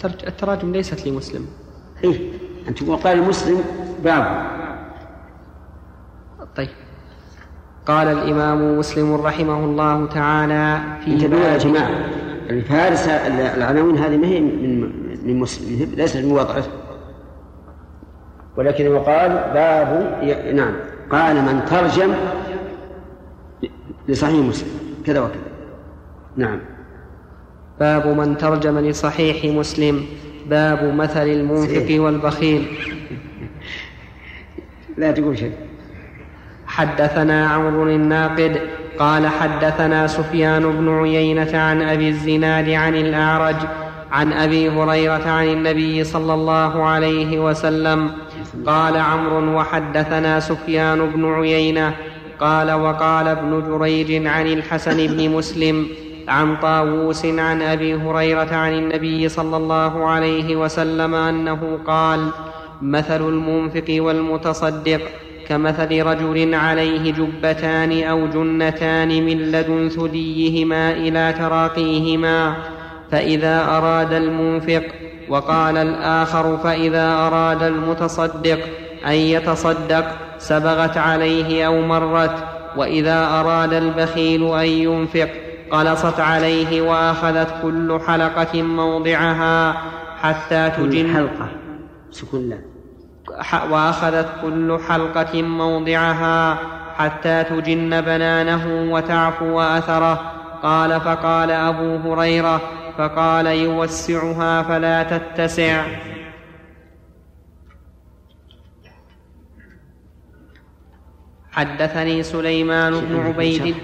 التراجم ليست لمسلم. إيه أنت تقول قال مسلم باب. طيب. قال الإمام مسلم رحمه الله تعالى في انتبهوا يا جماعة. الفارس العناوين هذه ما هي من من مسلم ليست من وضعه ولكن هو قال باب نعم. قال من ترجم لصحيح مسلم. كذا وكذا. نعم. باب من ترجم لصحيح مسلم. باب مثل المنفق. والبخيل. (laughs) لا تقول شيء. حدثنا عمرو الناقد قال حدثنا سفيان بن عيينة عن أبي الزناد عن الأعرج عن أبي هريرة عن النبي صلى الله عليه وسلم. قال عمرو وحدثنا سفيان بن عيينة قال وقال ابن جريج عن الحسن بن مسلم عن طاووس عن أبي هريرة عن النبي صلى الله عليه وسلم أنه قال مثل المنفق والمتصدق كمثل رجل عليه جبتان أو جنتان من لدن ثديهما إلى تراقيهما فإذا أراد المنفق وقال الآخر فإذا أراد المتصدق أن يتصدق سبغت عليه أو مرت وإذا أراد البخيل أن ينفق قلصت عليه وأخذت كل حلقة موضعها حتى تجن حلقة. سكون ح- وأخذت كل حلقة موضعها حتى تجن بنانه وتعفو أثره. قال فقال أبو هريرة فقال يوسعها فلا تتسع. حدثني سليمان بن عبيد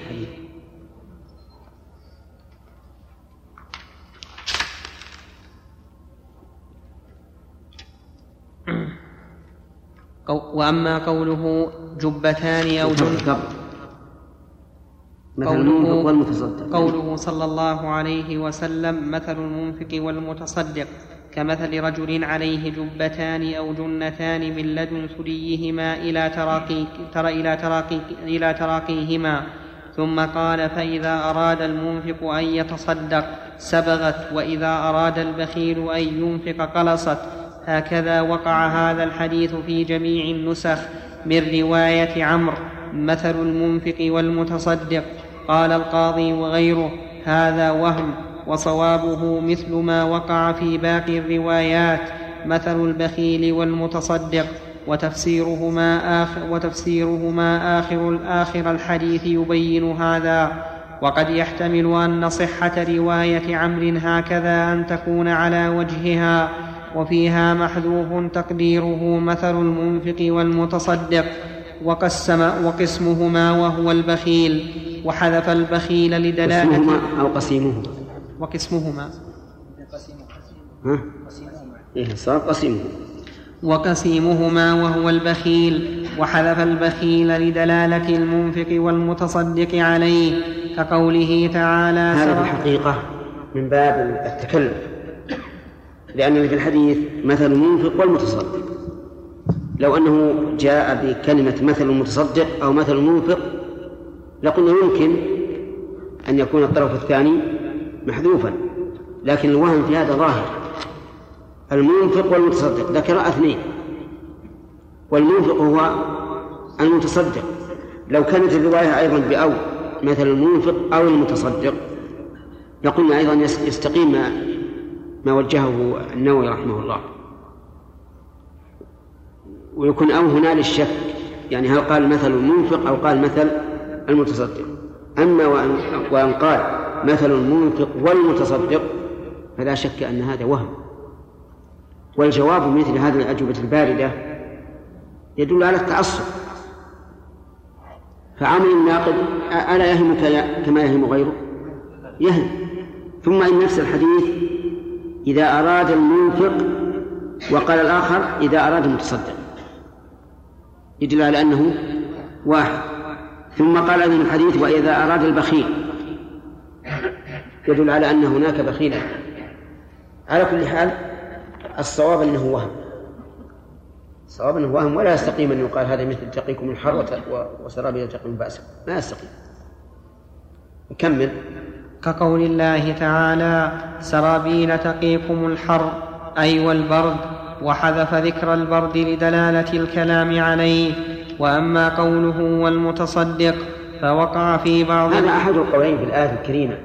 وأما قوله جبتان أو جن قبل. مثل قوله- المنفق والمتصدق. قوله صلى الله عليه وسلم مثل المنفق والمتصدق كمثل رجل عليه جبتان أو جنتان من لدن ثديهما إلى تراقي ترى إلى تراقي إلى تراقيهما. ثم قال فإذا أراد المنفق أن يتصدق سبغت وإذا أراد البخيل أن ينفق قلصت. هكذا وقع هذا الحديث في جميع النسخ من رواية عمرو مثل المنفق والمتصدق قال القاضي وغيره هذا وهم وصوابه مثل ما وقع في باقي الروايات مثل البخيل والمتصدق وتفسيرهما آخر, وتفسيرهما آخر آخر الحديث يبين هذا. وقد يحتمل أن صحة رواية عمرو هكذا أن تكون على وجهها. وفيها محذوف تقديره مثل المنفق والمتصدق وقسم وقسمهما وهو البخيل وحذف البخيل لدلالة قسمهما أو قسيمهما. وقسمهما. ها؟ إيه صار قسيمهما. وقسيمهما وهو البخيل وحذف البخيل لدلالة المنفق والمتصدق عليه كقوله تعالى هذا في الحقيقة من باب التكلم لأن في الحديث مثل المنفق والمتصدق. لو أنه جاء بكلمة مثل المتصدق أو مثل المنفق لقلنا يمكن أن يكون الطرف الثاني محذوفا لكن الوهم في هذا ظاهر. المنفق والمتصدق ذكر اثنين. والمنفق هو المتصدق. لو كانت الرواية أيضا بأو مثل المنفق أو المتصدق لقلنا أيضا يس- يستقيم ما, وجهه النووي رحمه الله. ويكون أو هنا للشك يعني هل قال مثل المنفق أو قال مثل المتصدق. أما وأن, وأن قال مثل المنفق والمتصدق فلا شك أن هذا وهم. والجواب مثل هذه الأجوبة الباردة يدل على التعصب فعمل الناقد ألا يهمك كما يهم غيره؟ يهم. ثم إن نفس الحديث إذا أراد المنفق وقال الآخر إذا أراد المتصدق. يدل على أنه واحد. ثم قال ابن الحديث وإذا أراد البخيل. يدل على أن هناك بخيلا. على كل حال الصواب أنه وهم. الصواب أنه وهم ولا يستقيم أن يقال هذا مثل تقيكم الحر وسرابيل تقيكم بأسا ما يستقيم. كمل كقول الله تعالى سرابيل تقيكم الحر أي والبرد وحذف ذكر البرد لدلالة الكلام عليه وأما قوله والمتصدق فوقع في بعض هذا أحد القولين في الآية الكريمة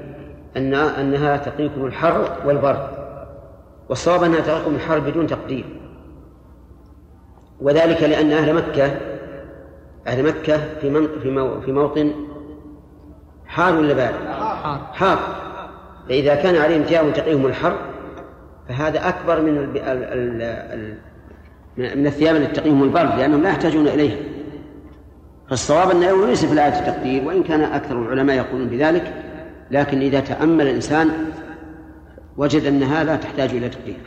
أن أنها تقيكم الحر والبرد والصواب أنها تقيكم الحر بدون تقدير وذلك لأن أهل مكة أهل مكة في في موطن حار ولا بارد؟ حار. فإذا كان عليهم ثياب تقيهم الحر فهذا أكبر من ال ال ال من الثياب التي تقيهم البرد لأنهم لا يحتاجون إليها فالصواب أنه ليس في الآية التقدير وإن كان أكثر العلماء يقولون بذلك لكن إذا تأمل الإنسان وجد أنها لا تحتاج إلى تقدير.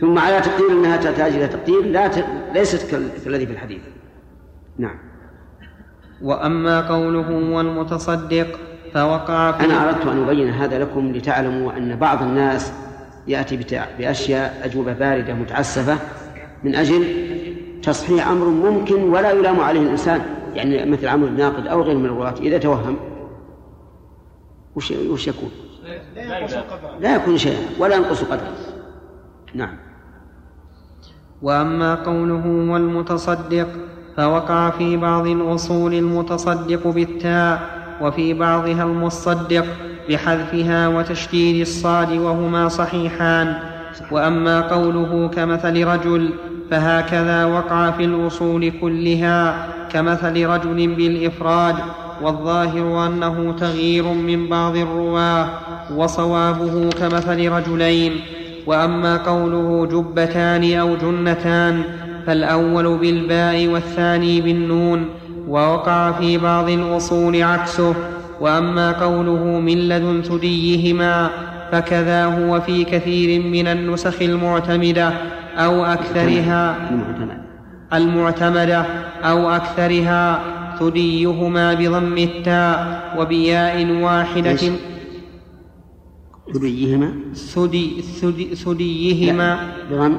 ثم على تقدير أنها تحتاج إلى تقدير لا ت... ليست كالذي في الحديث. نعم. وأما قوله والمتصدق فوقع في أنا أردت أن أبين هذا لكم لتعلموا أن بعض الناس يأتي بأشياء أجوبة باردة متعسفة من أجل تصحيح أمر ممكن ولا يلام عليه الإنسان يعني مثل عمل الناقد أو غير من الرواة إذا توهم. وش وش يكون؟ لا يكون شيئا ولا ينقص قدره. نعم. وأما قوله والمتصدق فوقع في بعض الأصول المتصدق بالتاء وفي بعضها المصدق بحذفها وتشديد الصاد وهما صحيحان. وأما قوله كمثل رجل فهكذا وقع في الأصول كلها كمثل رجل بالإفراد والظاهر أنه تغيير من بعض الرواة وصوابه كمثل رجلين. وأما قوله جبتان أو جنتان فالأول بالباء والثاني بالنون ووقع في بعض الأصول عكسه وأما قوله من لدن ثديهما فكذا هو في كثير من النسخ المعتمدة أو أكثرها المعتمدة. أو أكثرها ثديهما بضم التاء وبياء واحدة. ثديهما ثدي ثدي ثديهما بضم.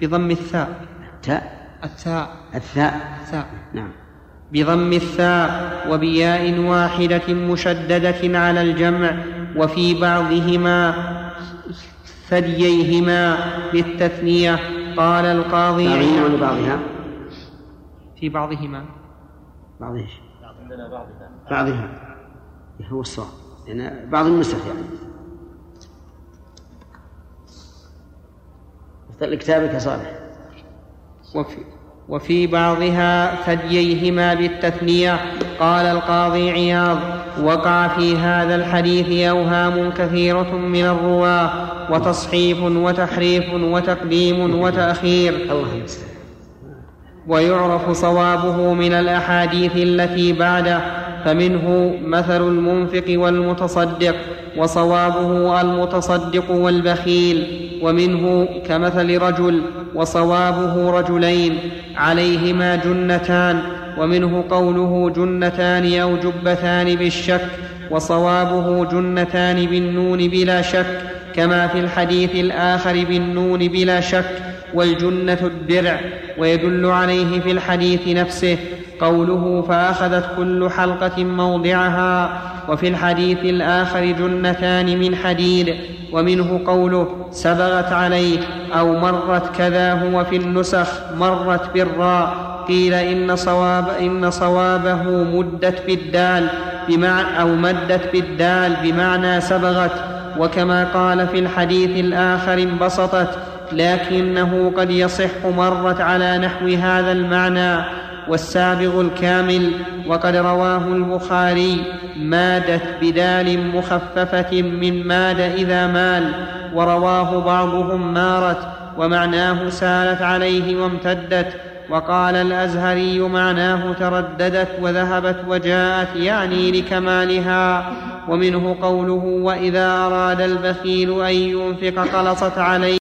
بضم الثاء. التاء الثاء. الثاء. الثاء نعم. بضم الثاء وبياء واحدة مشددة على الجمع وفي بعضهما ثدييهما بالتثنية قال القاضي بعضهما بعضها؟ في بعضهما. بعض إيش؟ عندنا بعضها. بعضها. هو الصواب يعني بعض النسخ يعني. اختر كتابك يا صالح. وفي وفي بعضها ثدييهما بالتثنية. قال القاضي عياض وقع في هذا الحديث أوهام كثيرة من الرواة وتصحيف وتحريف وتقديم وتأخير. ويعرف صوابه من الأحاديث التي بعده فمنه مثل المنفق والمتصدق. وصوابه المتصدق والبخيل ومنه كمثل رجل وصوابه رجلين عليهما جنتان ومنه قوله جنتان أو جبتان بالشك وصوابه جنتان بالنون بلا شك كما في الحديث الآخر بالنون بلا شك والجنة الدرع. ويدل عليه في الحديث نفسه قوله فأخذت كل حلقة موضعها وفي الحديث الآخر جنتان من حديد ومنه قوله سبغت عليه أو مرت كذا هو في النسخ مرت بالراء قيل إن صواب إن صوابه مدت بالدال بمعنى أو مدت بالدال بمعنى سبغت وكما قال في الحديث الآخر انبسطت لكنه قد يصح مرت على نحو هذا المعنى والسابغ الكامل وقد رواه البخاري مادت بدال مخففة من ماد إذا مال ورواه بعضهم مارت ومعناه سالت عليه وامتدت وقال الأزهري معناه ترددت وذهبت وجاءت يعني لكمالها. ومنه قوله وإذا أراد البخيل أن ينفق قلصت عليه.